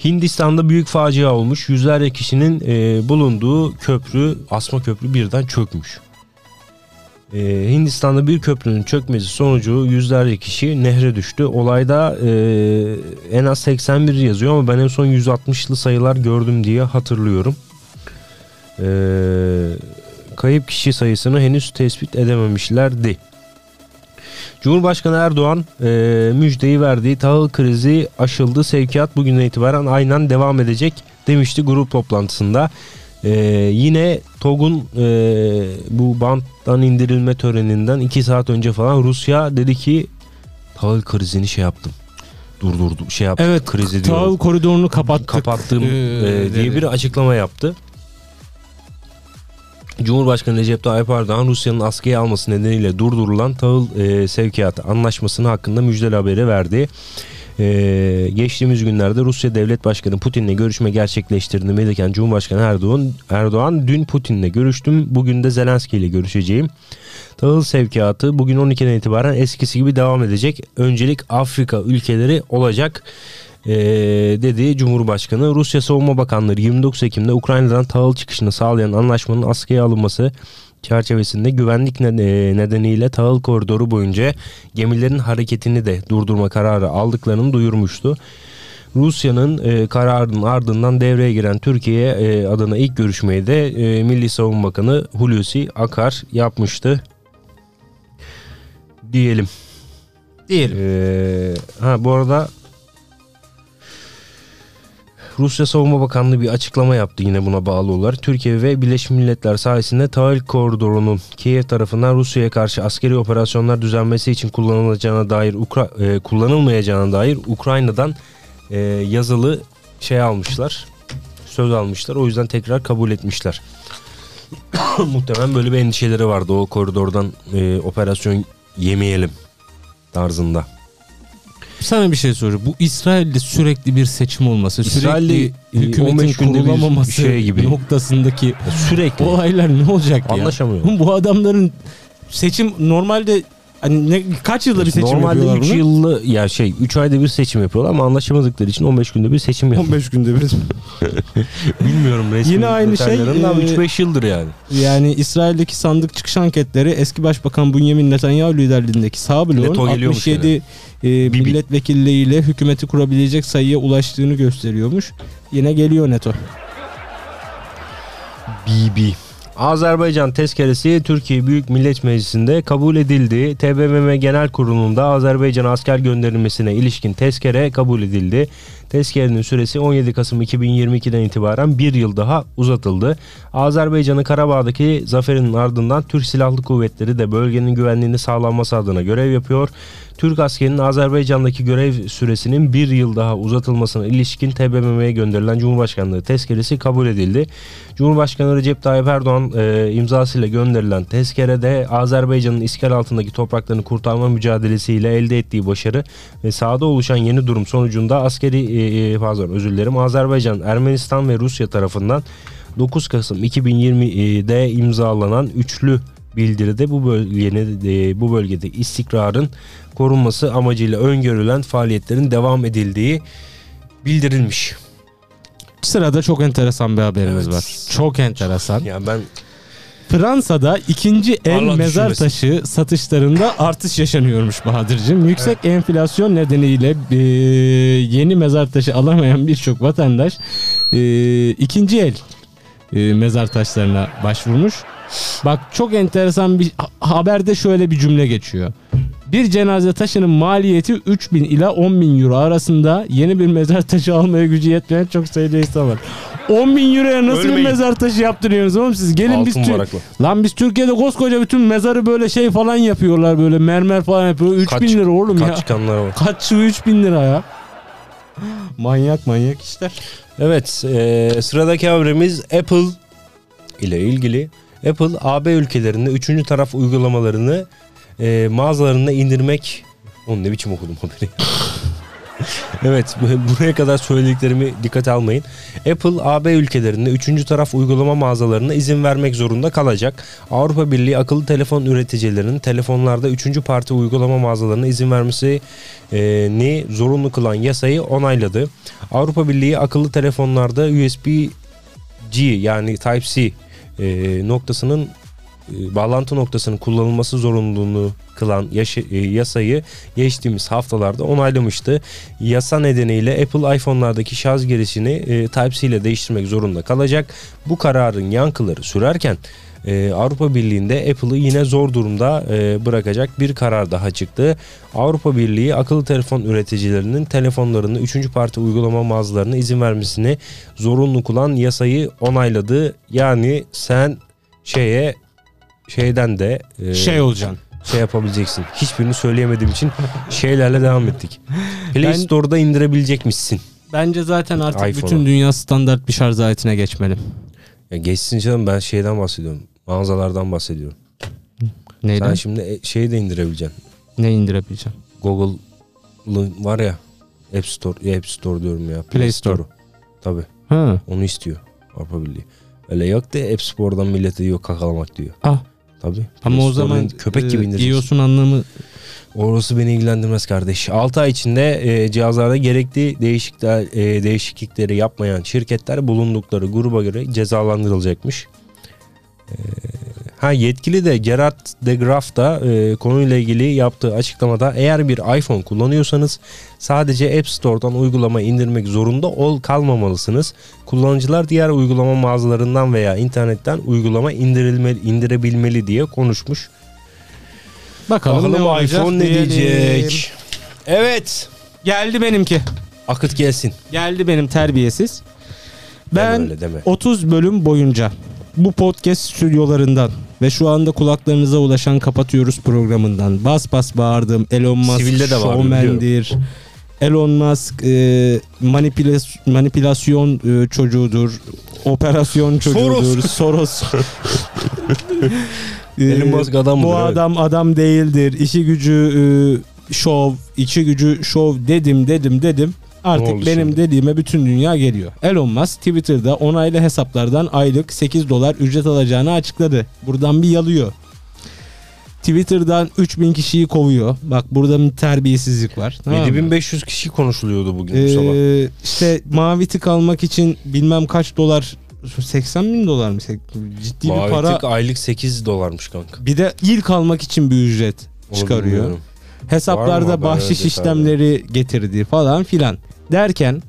Hindistan'da büyük facia olmuş. Yüzlerce kişinin e, bulunduğu köprü, asma köprü birden çökmüş. E, Hindistan'da bir köprünün çökmesi sonucu yüzlerce kişi nehre düştü. Olayda e, en az 81 yazıyor ama ben en son 160'lı sayılar gördüm diye hatırlıyorum. E, kayıp kişi sayısını henüz tespit edememişlerdi. Cumhurbaşkanı Erdoğan e, müjdeyi verdiği tahıl krizi aşıldı. Sevkiyat bugünden itibaren aynen devam edecek demişti grup toplantısında. E, yine TOG'un e, bu banttan indirilme töreninden 2 saat önce falan Rusya dedi ki tahıl krizini şey yaptım. Durdurdu şey yaptı. Evet krizi tahıl diyorum. koridorunu kapattık. Kapattım Ee, e, diye bir açıklama yaptı. Cumhurbaşkanı Recep Tayyip Erdoğan Rusya'nın askıya alması nedeniyle durdurulan tahıl e, sevkiyatı anlaşmasının hakkında müjdeli haberi verdi. E, geçtiğimiz günlerde Rusya Devlet Başkanı Putin'le görüşme gerçekleştirdiğini belirten Cumhurbaşkanı Erdoğan, Erdoğan dün Putin'le görüştüm. Bugün de Zelenski ile görüşeceğim. Tahıl sevkiyatı bugün 12'den itibaren eskisi gibi devam edecek. Öncelik Afrika ülkeleri olacak ee, dedi Cumhurbaşkanı. Rusya Savunma Bakanları 29 Ekim'de Ukrayna'dan tahıl çıkışını sağlayan anlaşmanın askıya alınması çerçevesinde güvenlik e, nedeniyle tahıl koridoru boyunca gemilerin hareketini de durdurma kararı aldıklarını duyurmuştu. Rusya'nın e, kararının ardından devreye giren Türkiye e, adına ilk görüşmeyi de e, Milli Savunma Bakanı Hulusi Akar yapmıştı. Diyelim. Diyelim. Ee, ha bu arada Rusya Savunma Bakanlığı bir açıklama yaptı yine buna bağlı olarak. Türkiye ve Birleşmiş Milletler sayesinde tahıl koridorunun Kiev tarafından Rusya'ya karşı askeri operasyonlar düzenmesi için kullanılacağına dair Ukra- e, kullanılmayacağına dair Ukrayna'dan e, yazılı şey almışlar. Söz almışlar. O yüzden tekrar kabul etmişler. Muhtemelen böyle bir endişeleri vardı. O koridordan e, operasyon yemeyelim tarzında. Sana bir şey soracağım. Bu İsrail'de sürekli bir seçim olması, İsrail'de, sürekli hükümetin 15 günde bir kurulamaması şey gibi. noktasındaki Sürekli. olaylar ne olacak ya? Anlaşamıyor. Bu adamların seçim normalde hani ne, kaç yılda bir seçim Normalde yapıyorlar 3 bunu? yıllı ya şey 3 ayda bir seçim yapıyorlar ama anlaşamadıkları için 15 günde bir seçim yapıyorlar. 15 günde bir. Bilmiyorum resmi Yine aynı şey, ama e, 3-5 yıldır yani. Yani İsrail'deki sandık çıkış anketleri eski başbakan Benjamin Netanyahu liderliğindeki sağ bloğun Neto geliyormuş 67 e, milletvekilleriyle hükümeti kurabilecek sayıya ulaştığını gösteriyormuş. Yine geliyor Neto. BB. Azerbaycan tezkeresi Türkiye Büyük Millet Meclisi'nde kabul edildi. TBMM Genel Kurulu'nda Azerbaycan'a asker gönderilmesine ilişkin tezkere kabul edildi. Tezkerenin süresi 17 Kasım 2022'den itibaren bir yıl daha uzatıldı. Azerbaycan'ın Karabağ'daki zaferinin ardından Türk Silahlı Kuvvetleri de bölgenin güvenliğini sağlanması adına görev yapıyor. Türk askerinin Azerbaycan'daki görev süresinin bir yıl daha uzatılmasına ilişkin TBMM'ye gönderilen Cumhurbaşkanlığı tezkeresi kabul edildi. Cumhurbaşkanı Recep Tayyip Erdoğan e, imzasıyla gönderilen tezkerede Azerbaycan'ın işgal altındaki topraklarını kurtarma mücadelesiyle elde ettiği başarı ve sahada oluşan yeni durum sonucunda askeri e, e, pardon özür dilerim Azerbaycan, Ermenistan ve Rusya tarafından 9 Kasım 2020'de imzalanan üçlü bildiride bu bölgenin e, bu bölgede istikrarın korunması amacıyla öngörülen faaliyetlerin devam edildiği bildirilmiş. Sırada çok enteresan bir haberimiz Evet. var. Çok enteresan. Yani ben Fransa'da ikinci el Allah mezar düşünmesin. taşı satışlarında artış yaşanıyormuş Bahadır'cığım. Yüksek enflasyon nedeniyle e, yeni mezar taşı alamayan birçok vatandaş e, ikinci el e, mezar taşlarına başvurmuş. Bak çok enteresan bir ha- haberde şöyle bir cümle geçiyor. Bir cenaze taşının maliyeti 3000 ila 10 bin euro arasında yeni bir mezar taşı almaya gücü yetmeyen çok sayıda insan var. 10 bin euroya nasıl Ölmeyin. bir mezar taşı yaptırıyorsunuz oğlum siz? Gelin biz altın Tür- varaklı. Lan biz Türkiye'de koskoca bütün mezarı böyle şey falan yapıyorlar böyle mermer falan yapıyor. 3000 Kaç- lira oğlum Kaç ya. çıkanlar var. Kaç şu 3000 lira ya. Manyak manyak işler. Evet e, sıradaki haberimiz Apple ile ilgili. Apple AB ülkelerinde üçüncü taraf uygulamalarını e, mağazalarına indirmek onu ne biçim okudum haberi. evet bu- buraya kadar söylediklerimi dikkate almayın. Apple AB ülkelerinde üçüncü taraf uygulama mağazalarına izin vermek zorunda kalacak. Avrupa Birliği akıllı telefon üreticilerinin telefonlarda üçüncü parti uygulama mağazalarına izin vermesi e, zorunlu kılan yasayı onayladı. Avrupa Birliği akıllı telefonlarda USB-C yani Type-C e, noktasının e, bağlantı noktasının kullanılması zorunluluğunu kılan e, yasayı geçtiğimiz haftalarda onaylamıştı. Yasa nedeniyle Apple iPhone'lardaki şarj girişini e, Type-C ile değiştirmek zorunda kalacak. Bu kararın yankıları sürerken e, Avrupa Birliği'nde Apple'ı yine zor durumda e, bırakacak bir karar daha çıktı. Avrupa Birliği akıllı telefon üreticilerinin telefonlarını 3. parti uygulama mağazalarına izin vermesini zorunlu kılan yasayı onayladı. Yani sen şeye şeyden de e, Şey olacaksın. şey yapabileceksin. Hiçbirini söyleyemediğim için şeylerle devam ettik. Play Ben- Store'da indirebilecekmişsin. Bence zaten artık iPhone'a. bütün dünya standart bir şarj aletine geçmeli. Ya geçsin canım ben şeyden bahsediyorum. Mağazalardan bahsediyorum. Neyden? Sen şimdi e, şeyi de indirebileceksin. Ne indirebileceğim? Google'ın var ya App Store, App Store diyorum ya. Play, Play Store. Store'u. Tabii Ha. onu istiyor Avrupa Birliği. Öyle yok da App Store'dan millete diyor kakalamak diyor. Ah. Tabii. Ama o zaman köpek gibi e, indireceksin. iOS'un anlamı Orası beni ilgilendirmez kardeş. 6 ay içinde e, cihazlarda gerekli değişiklikler, e, değişiklikleri yapmayan şirketler bulundukları gruba göre cezalandırılacakmış. E, ha yetkili de Gerard de Graaf da e, konuyla ilgili yaptığı açıklamada eğer bir iPhone kullanıyorsanız sadece App Store'dan uygulama indirmek zorunda ol kalmamalısınız. Kullanıcılar diğer uygulama mağazalarından veya internetten uygulama indirilmeli, indirebilmeli diye konuşmuş. bakalım, Bakalım ne olacak iPhone ne diyelim. diyecek. Evet. Geldi benimki. Akıt gelsin. Geldi benim terbiyesiz. Ben deme. 30 bölüm boyunca bu podcast stüdyolarından ve şu anda kulaklarınıza ulaşan kapatıyoruz programından bas bas bağırdım. Elon Musk Sivilde de şovmendir. Elon Musk e, manipülas- manipülasyon e, çocuğudur. Operasyon çocuğudur. Soros. E, Elon Musk adam bu mıdır? Evet. adam adam değildir. İşi gücü e, şov, içi gücü şov dedim dedim dedim. Artık benim şimdi? dediğime bütün dünya geliyor. Elon Musk Twitter'da onaylı hesaplardan aylık 8 dolar ücret alacağını açıkladı. Buradan bir yalıyor. Twitter'dan 3000 kişiyi kovuyor. Bak burada bir terbiyesizlik var. Tamam mı? 7500 kişi konuşuluyordu bugün bu sabah. Ee, işte mavi tik almak için bilmem kaç dolar 80 bin dolar mı? Ciddi Mavi bir para. tık aylık 8 dolarmış kanka. Bir de ilk almak için bir ücret çıkarıyor. bilmiyorum. Mı Hesaplarda bahşiş işlemleri getirdi falan filan derken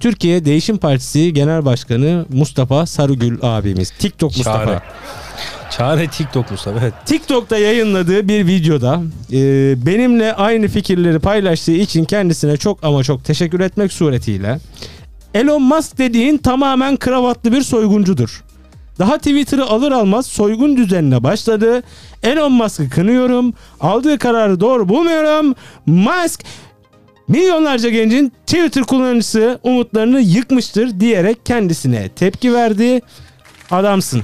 Türkiye Değişim Partisi Genel Başkanı Mustafa Sarıgül abimiz TikTok Mustafa Çare. Çare TikTok Mustafa. Evet. TikTok'ta yayınladığı bir videoda e, benimle aynı fikirleri paylaştığı için kendisine çok ama çok teşekkür etmek suretiyle Elon Musk dediğin tamamen kravatlı bir soyguncudur. Daha Twitter'ı alır almaz soygun düzenine başladı. Elon Musk'ı kınıyorum. Aldığı kararı doğru bulmuyorum. Musk milyonlarca gencin Twitter kullanıcısı umutlarını yıkmıştır diyerek kendisine tepki verdi. Adamsın.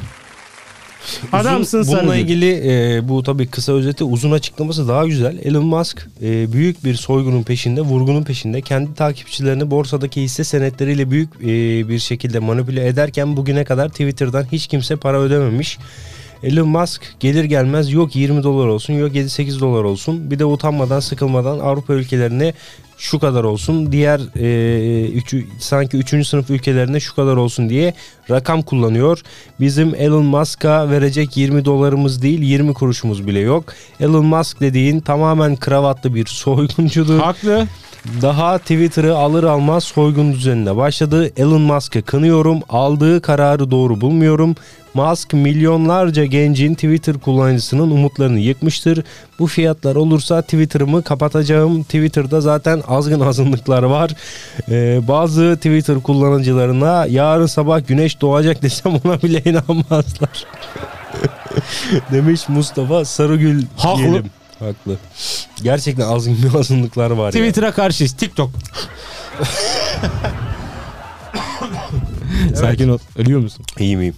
Adamsın Uzun, bununla ilgili e, bu tabii kısa özeti uzun açıklaması daha güzel. Elon Musk e, büyük bir soygunun peşinde, vurgunun peşinde. Kendi takipçilerini borsadaki hisse senetleriyle büyük e, bir şekilde manipüle ederken bugüne kadar Twitter'dan hiç kimse para ödememiş. Elon Musk gelir gelmez yok 20 dolar olsun yok 7-8 dolar olsun bir de utanmadan sıkılmadan Avrupa ülkelerine şu kadar olsun diğer e, üçü, sanki 3. sınıf ülkelerine şu kadar olsun diye rakam kullanıyor. Bizim Elon Musk'a verecek 20 dolarımız değil 20 kuruşumuz bile yok. Elon Musk dediğin tamamen kravatlı bir soyguncudur. Haklı. Daha Twitter'ı alır almaz soygun düzenine başladı. Elon Musk'ı kınıyorum. Aldığı kararı doğru bulmuyorum. Musk milyonlarca gencin Twitter kullanıcısının umutlarını yıkmıştır. Bu fiyatlar olursa Twitter'ımı kapatacağım. Twitter'da zaten azgın azınlıklar var. Ee, bazı Twitter kullanıcılarına yarın sabah güneş doğacak desem ona bile inanmazlar. Demiş Mustafa Sarıgül Haklı. diyelim. Haklı. Gerçekten azgın bir azınlıklar var ya. Twitter'a karşıyız. TikTok. Sakin ol. Ölüyor musun? İyiyim iyiyim.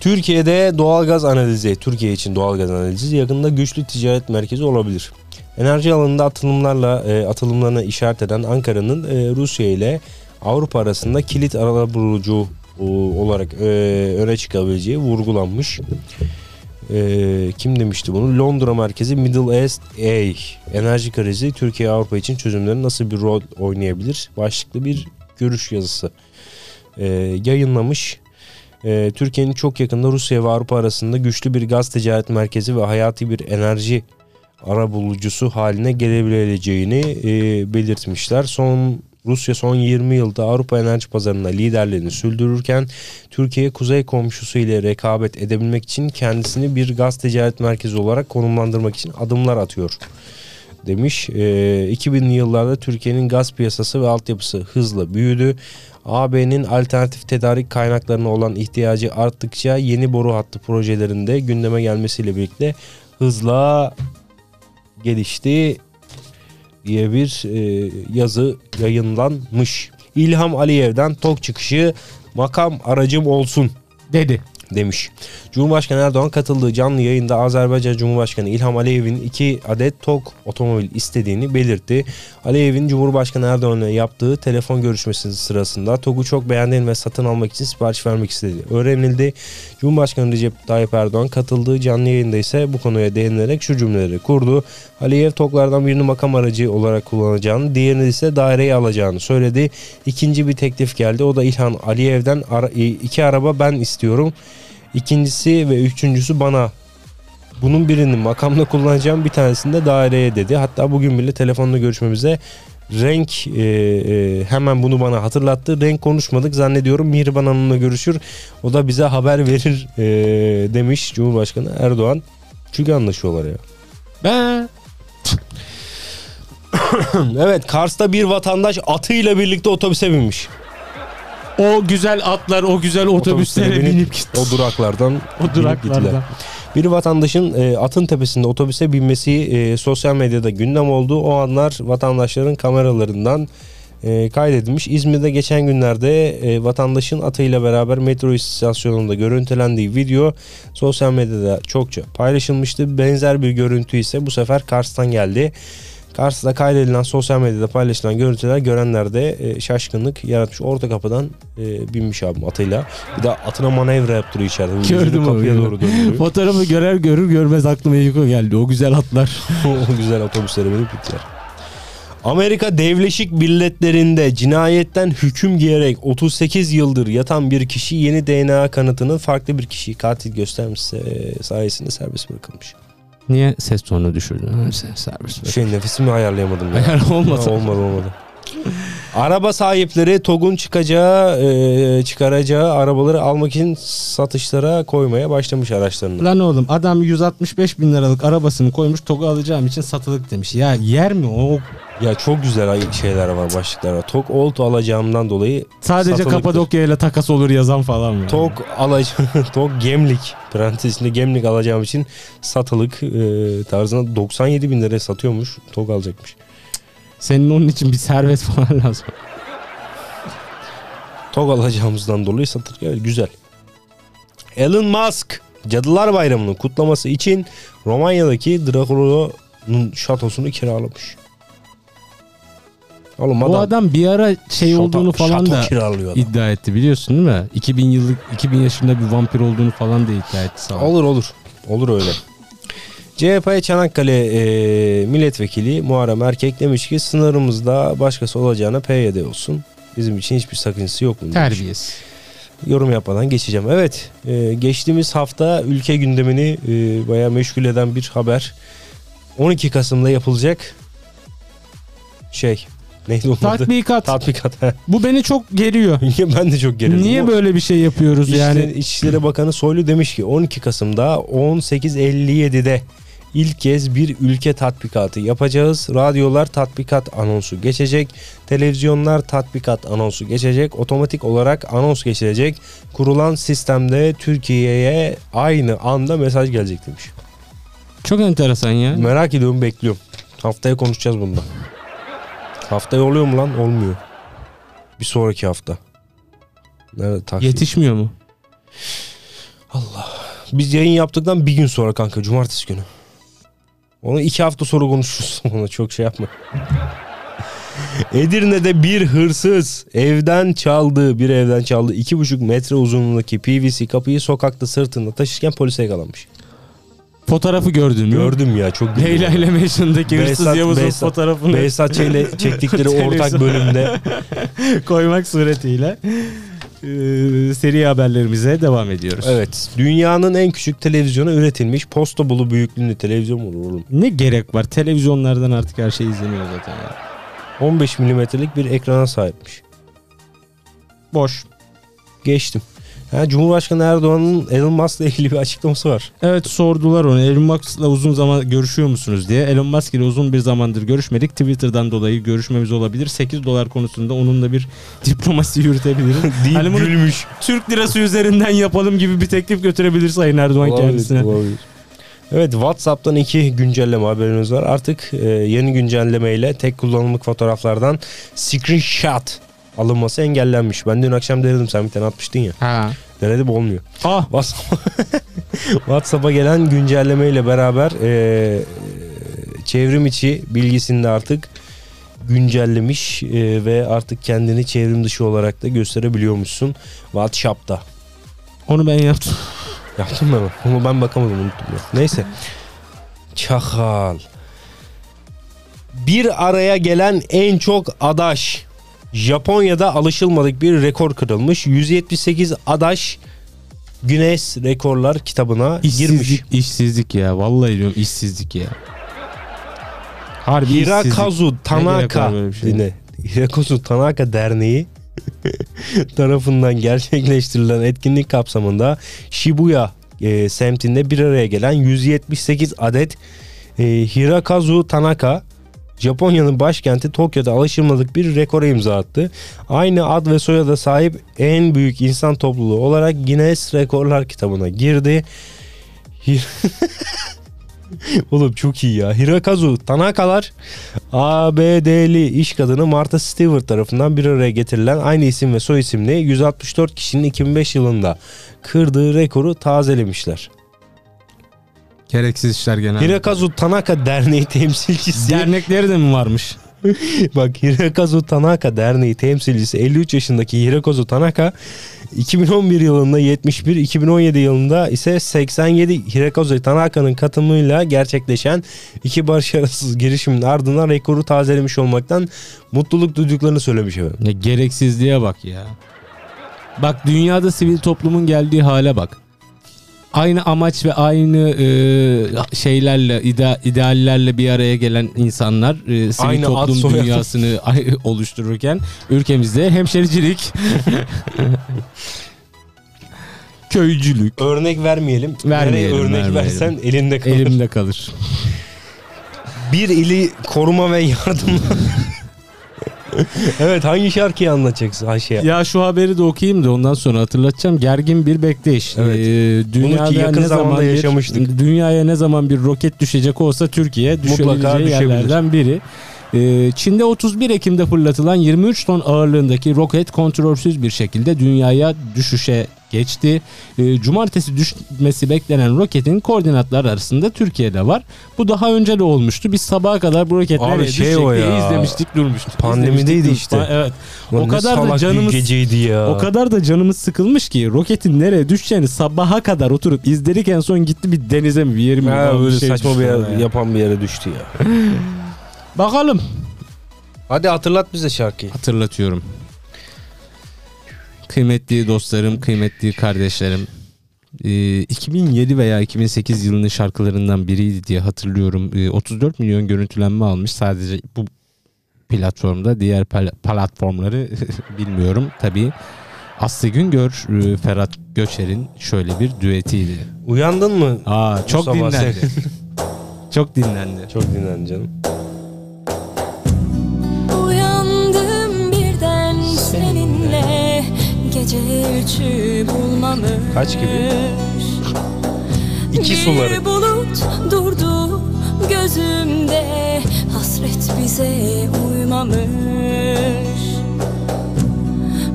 Türkiye'de doğalgaz analizi, Türkiye için doğalgaz analizi yakında güçlü ticaret merkezi olabilir. Enerji alanında atılımlarla e, atılımlarına işaret eden Ankara'nın e, Rusya ile Avrupa arasında kilit arabulucu e, olarak e, öne çıkabileceği vurgulanmış. E, kim demişti bunu? Londra merkezi Middle East A. Enerji krizi Türkiye Avrupa için çözümlerin nasıl bir rol oynayabilir? Başlıklı bir görüş yazısı e, yayınlamış. E, Türkiye'nin çok yakında Rusya ve Avrupa arasında güçlü bir gaz ticaret merkezi ve hayati bir enerji arabulucusu haline gelebileceğini e, belirtmişler. Son Rusya son 20 yılda Avrupa enerji pazarında liderliğini sürdürürken Türkiye kuzey komşusu ile rekabet edebilmek için kendisini bir gaz ticaret merkezi olarak konumlandırmak için adımlar atıyor demiş. E, 2000'li yıllarda Türkiye'nin gaz piyasası ve altyapısı hızla büyüdü. AB'nin alternatif tedarik kaynaklarına olan ihtiyacı arttıkça yeni boru hattı projelerinde gündeme gelmesiyle birlikte hızla gelişti diye bir e, yazı yayınlanmış. İlham Aliyev'den tok çıkışı makam aracım olsun Dedi. demiş. Cumhurbaşkanı Erdoğan katıldığı canlı yayında Azerbaycan Cumhurbaşkanı İlham Aliyev'in iki adet TOK otomobil istediğini belirtti. Aliyev'in Cumhurbaşkanı Erdoğan'la yaptığı telefon görüşmesi sırasında TOG'u çok beğendiğini ve satın almak için sipariş vermek istediği öğrenildi. Cumhurbaşkanı Recep Tayyip Erdoğan katıldığı canlı yayında ise bu konuya değinilerek şu cümleleri kurdu. Aliyev TOG'lardan birini makam aracı olarak kullanacağını, diğerini ise daireye alacağını söyledi. İkinci bir teklif geldi. O da İlhan Aliyev'den iki araba ben istiyorum. İkincisi ve üçüncüsü bana. Bunun birini makamda kullanacağım bir tanesini de daireye dedi. Hatta bugün bile telefonla görüşmemize renk e, e, hemen bunu bana hatırlattı. Renk konuşmadık zannediyorum Mihriban Hanım'la görüşür. O da bize haber verir e, demiş Cumhurbaşkanı Erdoğan. Çünkü anlaşıyorlar ya. Ben evet Kars'ta bir vatandaş atıyla birlikte otobüse binmiş. O güzel atlar, o güzel otobüslere Otobüslere binip gitti. O duraklardan O binip gittiler. duraklarda. Bir vatandaşın e, atın tepesinde otobüse binmesi e, sosyal medyada gündem oldu. O anlar vatandaşların kameralarından e, kaydedilmiş. İzmir'de geçen günlerde e, vatandaşın atıyla beraber metro istasyonunda görüntülendiği video sosyal medyada çokça paylaşılmıştı. Benzer bir görüntü ise bu sefer Kars'tan geldi. Kars'ta kaydedilen sosyal medyada paylaşılan görüntüler görenlerde e, şaşkınlık yaratmış. Orta kapıdan e, binmiş abim atıyla. Bir de atına manevra yaptırıyor içeride. Gördüm kapıya gördüm. doğru döndürüyor. Fotoğrafı görer görür görmez aklıma Yuko geldi. O güzel atlar. o güzel otobüslere binip gittiler. Amerika Devleşik Milletler'inde cinayetten hüküm giyerek 38 yıldır yatan bir kişi yeni DNA kanıtını farklı bir kişiyi katil göstermişse e, sayesinde serbest bırakılmış. Niye ses tonunu düşürdün? Serbest. Şey nefesimi ayarlayamadım. Ya. Ayar olmadı. olmadı olmadı. Araba sahipleri TOG'un çıkacağı, e, çıkaracağı arabaları almak için satışlara koymaya başlamış araçlarını. Lan oğlum adam 165 bin liralık arabasını koymuş TOG'u alacağım için satılık demiş. Ya yer mi o? Ya çok güzel şeyler var, başlıklar var. TOG Old alacağımdan dolayı Sadece Satılıktır. Kapadokya ile takas olur yazan falan mı? TOG alacağım, TOG Gemlik parantezinde Gemlik alacağım için satılık e, tarzına 97 bin liraya satıyormuş. TOG alacakmış. Senin onun için bir servet falan lazım. TOG alacağımızdan dolayı satılık. Evet güzel. Elon Musk Cadılar Bayramı'nın kutlaması için Romanya'daki Draculo'nun şatosunu kiralamış. Oğlum Bu adam bir ara şey şato- olduğunu falan da adam. iddia etti biliyorsun değil mi? 2000 yıllık 2000 yaşında bir vampir olduğunu falan da iddia etti sağ ol. Olur olur. Olur öyle. CHP Çanakkale e, milletvekili Muharrem Erkek demiş ki sınırımızda başkası olacağına PYD olsun. Bizim için hiçbir sakıncası yok demiş. Terbiyesiz. Yorum yapmadan geçeceğim. Evet e, geçtiğimiz hafta ülke gündemini e, bayağı meşgul eden bir haber. 12 Kasım'da yapılacak şey neydi onun? Tatbikat. Tatbikat. Bu beni çok geriyor. ben de çok gerildim. Niye böyle bir şey yapıyoruz İçişleri, yani? İçişleri Bakanı Soylu demiş ki 12 Kasım'da 18.57'de ilk kez bir ülke tatbikatı yapacağız. Radyolar tatbikat anonsu geçecek. Televizyonlar tatbikat anonsu geçecek. Otomatik olarak anons geçilecek. Kurulan sistemde Türkiye'ye aynı anda mesaj gelecek demiş. Çok enteresan ya. Merak ediyorum bekliyorum. Haftaya konuşacağız bunda. Haftaya oluyor mu lan? Olmuyor. Bir sonraki hafta. Nerede takvim? Yetişmiyor mu? Biz yayın yaptıktan bir gün sonra kanka cumartesi günü. Onu iki hafta sonra konuşuruz. Ona çok şey yapma. Edirne'de bir hırsız evden çaldığı bir evden çaldığı iki buçuk metre uzunluğundaki PVC kapıyı sokakta sırtında taşırken polise yakalanmış. Fotoğrafı gördün mü? Gördüm ya çok güldüm. Leyla ile Mecnun'daki hırsız Yavuz'un fotoğrafını Behzat Ç'yle çektikleri ortak bölümde koymak suretiyle seri haberlerimize devam ediyoruz. evet dünyanın en küçük televizyonu üretilmiş posta bulu büyüklüğünde televizyon olur oğlum. Ne gerek var? Televizyonlardan artık her şey izleniyor zaten ya. 15 milimetrelik bir ekrana sahipmiş. Boş. Geçtim. Ha, Cumhurbaşkanı Erdoğan'ın Elon Musk'la ilgili bir açıklaması var. Evet sordular onu Elon Musk'la uzun zaman görüşüyor musunuz diye. Elon Musk ile uzun bir zamandır görüşmedik. Twitter'dan dolayı görüşmemiz olabilir. 8 dolar konusunda onunla bir diplomasi yürütebiliriz. Deyip Hani gülmüş. Türk lirası üzerinden yapalım gibi bir teklif götürebilir Sayın Erdoğan Olabilir, kendisine. olabilir. Evet WhatsApp'tan iki güncelleme haberimiz var. Artık e, yeni güncellemeyle tek kullanımlık fotoğraflardan screenshot alınması engellenmiş. Ben dün akşam denedim sen bir tane atmıştın ya. Ha. Denedim olmuyor. Ah WhatsApp WhatsApp'a gelen güncellemeyle beraber e, çevrim içi bilgisini de artık güncellemiş e, ve artık kendini çevrim dışı olarak da gösterebiliyormuşsun WhatsApp'ta. onu ben yaptım. Ben onu. Onu ben bakamadım unuttum ya. Neyse. Çakal. Bir araya gelen en çok adaş. Japonya'da alışılmadık bir rekor kırılmış. 178 adaş Guinness Rekorlar kitabına girmiş. İşsizlik, işsizlik ya. Vallahi diyorum işsizlik ya. Harbi işsizlik. Hirakazu Ne gerek Tanaka şeye? dinle. Hirakazu Tanaka Derneği tarafından gerçekleştirilen etkinlik kapsamında Shibuya e, semtinde bir araya gelen 178 adet e, Hirakazu Tanaka Japonya'nın başkenti Tokyo'da alışılmadık bir rekora imza attı. Aynı ad ve soyada sahip en büyük insan topluluğu olarak Guinness Rekorlar kitabına girdi. Oğlum çok iyi ya. Hirokazu Tanaka'lar ABD'li iş kadını Martha Stewart tarafından bir araya getirilen aynı isim ve soy isimli 164 kişinin 2005 yılında kırdığı rekoru tazelemişler. Gereksiz işler genelde. Hirokazu Tanaka Derneği temsilcisi Dernekleri de mi varmış? Bak Hirokazu Tanaka Derneği temsilcisi 53 yaşındaki Hirokazu Tanaka 2011 yılında 71, 2017 yılında ise 87 Hirokazu Tanaka'nın katılımıyla gerçekleşen iki başarısız girişimin ardından rekoru tazelemiş olmaktan mutluluk duyduklarını söylemiş efendim. Ya gereksizliğe bak ya. Bak dünyada sivil toplumun geldiği hale bak. Aynı amaç ve aynı e, şeylerle, ide, ideallerle bir araya gelen insanlar e, sivil Aynı toplum dünyasını oluştururken ülkemizde hemşericilik, köycülük Örnek vermeyelim. Vermeyelim, Nereye örnek vermeyelim. versen elinde kalır. elimde kalır. Bir ili koruma ve yardım. evet hangi şarkıyı anlatacaksın Ayşe? Ya şu haberi de okuyayım da ondan sonra hatırlatacağım. Gergin bir bekleyiş. Evet. Ee, dünyada yakın ne zaman bir- yaşamıştık. dünyaya ne zaman bir roket düşecek olsa Türkiye düşebileceği yerlerden biri. Ee, Çin'de 31 Ekim'de fırlatılan 23 ton ağırlığındaki roket kontrolsüz bir şekilde dünyaya düşüşe geçti. Ee, Cumartesi düşmesi beklenen roketin koordinatları arasında Türkiye'de var. Bu daha önce de olmuştu. Biz sabaha kadar bu roket Abi nereye şey düşecek diye ya. izlemiştik durmuştuk. Pandemideydi İzlemiştik, işte. Evet. Lan o kadar da bir canımız geceydi ya. o kadar da canımız sıkılmış ki roketin nereye düşeceğini sabaha kadar oturup izledik en son gitti bir denize mi bir yere mi? Ha, böyle şey saçma bir yer, ya. yapan bir yere düştü ya. Bakalım. Hadi hatırlat bize şarkıyı. Hatırlatıyorum. Kıymetli dostlarım, kıymetli kardeşlerim. Ee, 2007 veya 2008 yılının şarkılarından biriydi diye hatırlıyorum. Ee, 34 milyon görüntülenme almış sadece bu platformda. Diğer platformları bilmiyorum tabii. Aslı Güngör, e, Ferhat Göçer'in şöyle bir düetiydi. Uyandın mı? Aa çok dinlendi. çok dinlendi. Çok dinlendi canım. Gece üçü bulmamış Kaç gibi? İki Bir suları. bulut durdu gözümde Hasret bize uymamış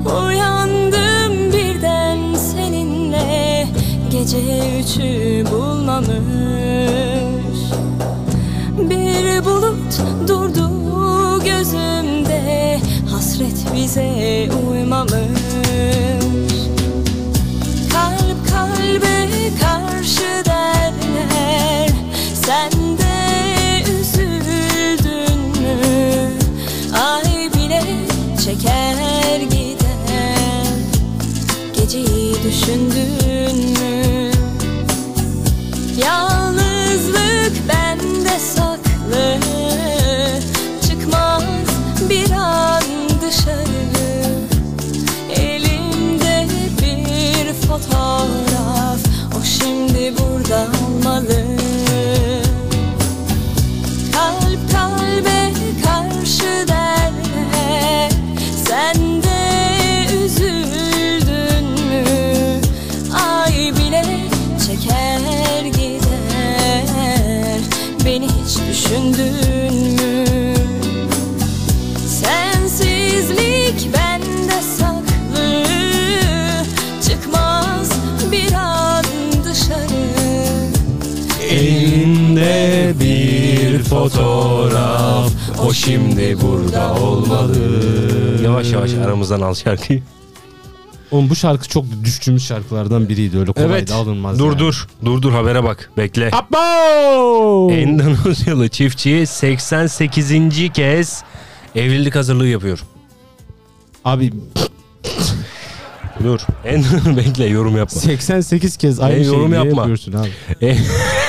Uyandım birden seninle Gece üçü bulmamış bir bulut durdu gözümde Hasret bize uymamış düşündün mü? Yalnızlık bende saklı. Çıkmaz bir an dışarı. Elimde bir fotoğraf. O şimdi burada olmalı Elinde bir fotoğraf O şimdi burada olmalı Yavaş yavaş aramızdan al şarkıyı Oğlum bu şarkı çok düştüğümüz şarkılardan biriydi öyle kolay Evet da alınmaz. dur yani. dur Dur dur habere bak bekle Abo! Endonezyalı çiftçi 88. kez evlilik hazırlığı yapıyor. Abi Dur. En bekle yorum yapma. 88 kez aynı Ey, şeyi yorum niye yapma. yapıyorsun abi?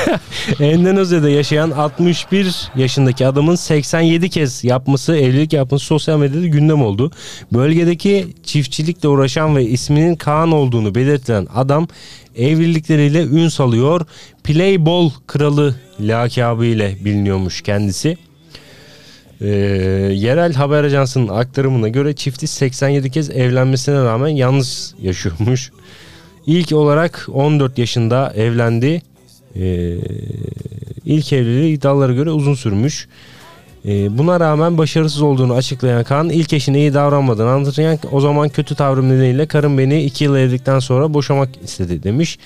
Endonezya'da yaşayan 61 yaşındaki adamın 87 kez yapması, evlilik yapması sosyal medyada gündem oldu. Bölgedeki çiftçilikle uğraşan ve isminin Kaan olduğunu belirtilen adam evlilikleriyle ün salıyor. Playball kralı lakabı ile biliniyormuş kendisi. Ee, yerel haber ajansının aktarımına göre çifti 87 kez evlenmesine rağmen yalnız yaşıyormuş. İlk olarak 14 yaşında evlendi. Ee, ilk evliliği iddialara göre uzun sürmüş. Ee, buna rağmen başarısız olduğunu açıklayan Kaan ilk eşine iyi davranmadığını anlatırken o zaman kötü tavrım nedeniyle karım beni 2 yıl evlilikten sonra boşamak istedi demiş.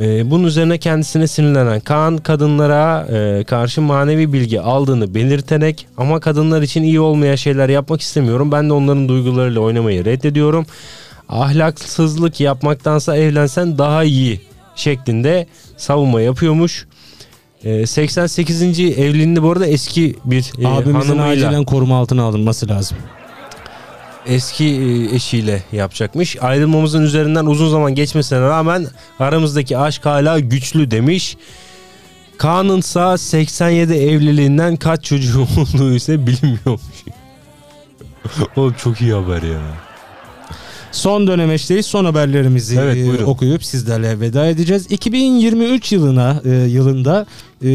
Ee, bunun üzerine kendisine sinirlenen Kaan kadınlara e, karşı manevi bilgi aldığını belirterek ama kadınlar için iyi olmayan şeyler yapmak istemiyorum. Ben de onların duygularıyla oynamayı reddediyorum. Ahlaksızlık yapmaktansa evlensen daha iyi şeklinde savunma yapıyormuş. Ee, 88. evliliğinde bu arada eski bir e, Abimizin hanımıyla acilen koruma altına alınması lazım. eski e, eşiyle yapacakmış. Ayrılmamızın üzerinden uzun zaman geçmesine rağmen aramızdaki aşk hala güçlü demiş. Kaan'ın ise 87 evliliğinden kaç çocuğu olduğu ise bilinmiyormuş. Oğlum çok iyi haber ya. Son dönemeçteyiz. Son haberlerimizi Evet, e, buyurun. okuyup sizlerle veda edeceğiz. 2023 yılına e, yılında e,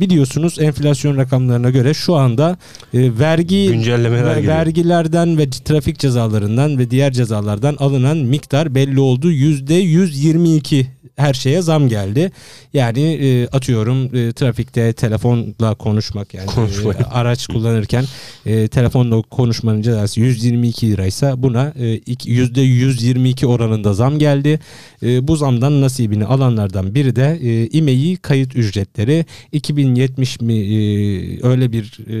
biliyorsunuz enflasyon rakamlarına göre şu anda e, vergi Güncellemeler ve vergilerden ve trafik cezalarından ve diğer cezalardan alınan miktar belli oldu. %122 her şeye zam geldi. Yani e, atıyorum e, trafikte telefonla konuşmak yani e, araç kullanırken e, telefonla konuşmanın cezası 122 liraysa buna e, iki- %122 oranında zam geldi. E, bu zamdan nasibini alanlardan biri de e, İMEI kayıt ücretleri 2070 mi e, öyle bir e,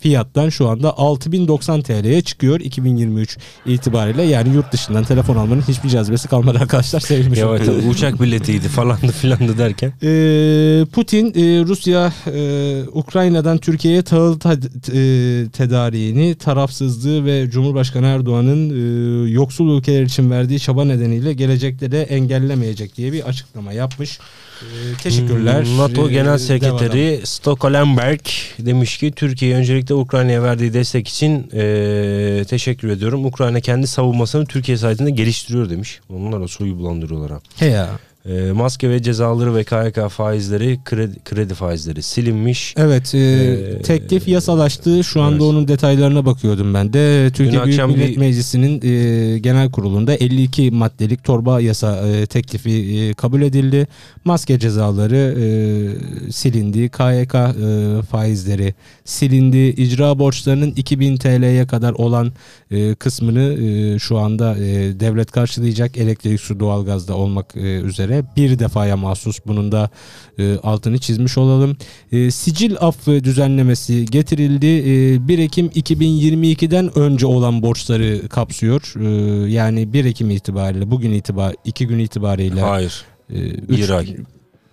fiyattan şu anda 6090 TL'ye çıkıyor 2023 itibariyle. Yani yurt dışından telefon almanın hiçbir cazibesi kalmadı arkadaşlar olduk. evet, uçak biletiydi falandı filandı derken. Ee, Putin e, Rusya e, Ukrayna'dan Türkiye'ye tahıl tad- e, tedariğini tarafsızlığı ve Cumhurbaşkanı Erdoğan'ın e, yoksul ülkeler için verdiği çaba nedeniyle gelecekte de engellemeyecek diye bir açıklama yapmış. E, teşekkürler. Hmm, NATO Ee, Genel. Sekreteri Stokholenberg demiş ki Türkiye öncelikle Ukrayna'ya verdiği destek için eee, teşekkür ediyorum. Ukrayna kendi savunmasını Türkiye sayesinde geliştiriyor demiş. Onlar da suyu bulandırıyorlar ha. He ya. Eee, maske ve cezaları ve KYK faizleri kredi, kredi faizleri silinmiş. Evet, e, Ee, teklif yasalaştı. Şu anda evet. onun detaylarına bakıyordum ben de. Türkiye Büyük akşam Millet bir- Meclisi'nin e, genel kurulunda 52 maddelik torba yasa e, teklifi e, kabul edildi. Maske cezaları e, silindi. KYK e, faizleri silindi. İcra borçlarının 2000 TL'ye kadar olan e, kısmını e, şu anda e, devlet karşılayacak. Elektrik, su, doğalgazda olmak e, üzere bir defaya mahsus bunun da e, altını çizmiş olalım. E, sicil affı düzenlemesi getirildi. E, 1 Ekim 2022'den önce olan borçları kapsıyor. E, yani 1 Ekim itibariyle bugün itibar 2 gün itibariyle Hayır. e, Bir üç- ay.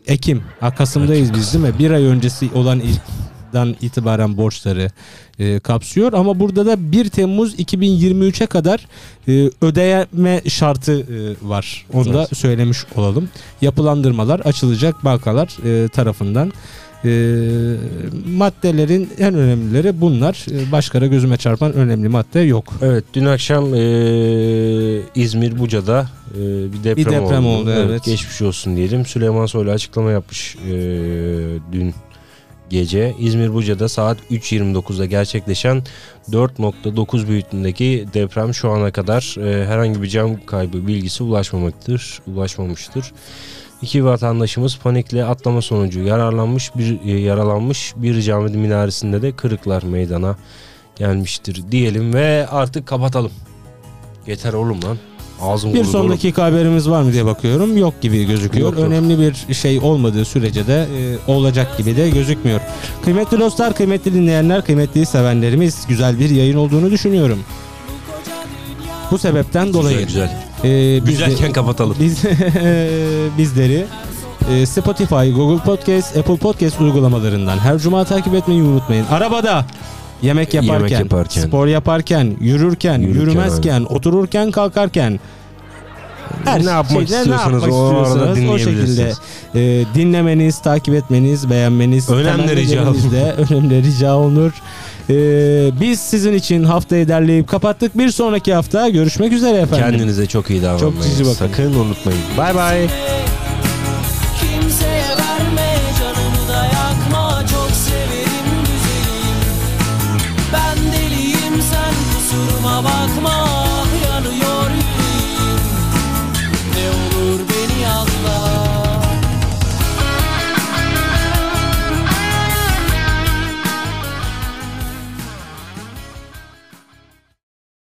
Ekim. Ha, Kasım'dayız biz değil mi? Bir ay öncesi olan dan itibaren borçları e, kapsıyor ama burada da 1 Temmuz 2023'e kadar e, ödeme şartı e, var. Onu da Evet. söylemiş olalım. Yapılandırmalar açılacak bankalar e, tarafından. E, maddelerin en önemlileri bunlar. E, başka da gözüme çarpan önemli madde yok. Evet dün akşam eee, İzmir Buca'da eee, bir deprem, Bir deprem oldu, evet. Geçmiş olsun diyelim. Süleyman Soylu açıklama yapmış eee, dün gece. İzmir Buca'da saat 3.29'da gerçekleşen 4.9 büyüklüğündeki deprem şu ana kadar eee, herhangi bir can kaybı bilgisi ulaşmamaktır, ulaşmamıştır. İki vatandaşımız panikle atlama sonucu yararlanmış bir e, yaralanmış bir cami minaresinde de kırıklar meydana gelmiştir diyelim ve artık kapatalım. Yeter oğlum lan. Ağzım Bir son dakika haberimiz var mı diye bakıyorum. Yok gibi gözüküyor. Yok, yok. Önemli bir şey olmadığı sürece de e, olacak gibi de gözükmüyor. Kıymetli dostlar, kıymetli dinleyenler, kıymetli sevenlerimiz güzel bir yayın olduğunu düşünüyorum. Bu sebepten dolayı Güzel güzel. e, biz de- Güzelken kapatalım. biz bizleri e, Spotify, Google Podcast, Apple Podcast uygulamalarından her cuma takip etmeyi unutmayın. Arabada yemek yaparken, Yemek yaparken. spor yaparken, yürürken, Yürürken, yürümezken, otururken, kalkarken her Ne yapmak şeyde istiyorsanız o arada o şekilde e, dinlemeniz, takip etmeniz, beğenmeniz Önemli rica de önemli rica olunur. E, biz sizin için haftayı derleyip kapattık. Bir sonraki hafta görüşmek üzere efendim. Kendinize çok iyi davranmayı cici bakın. sakın unutmayın. Bay bay.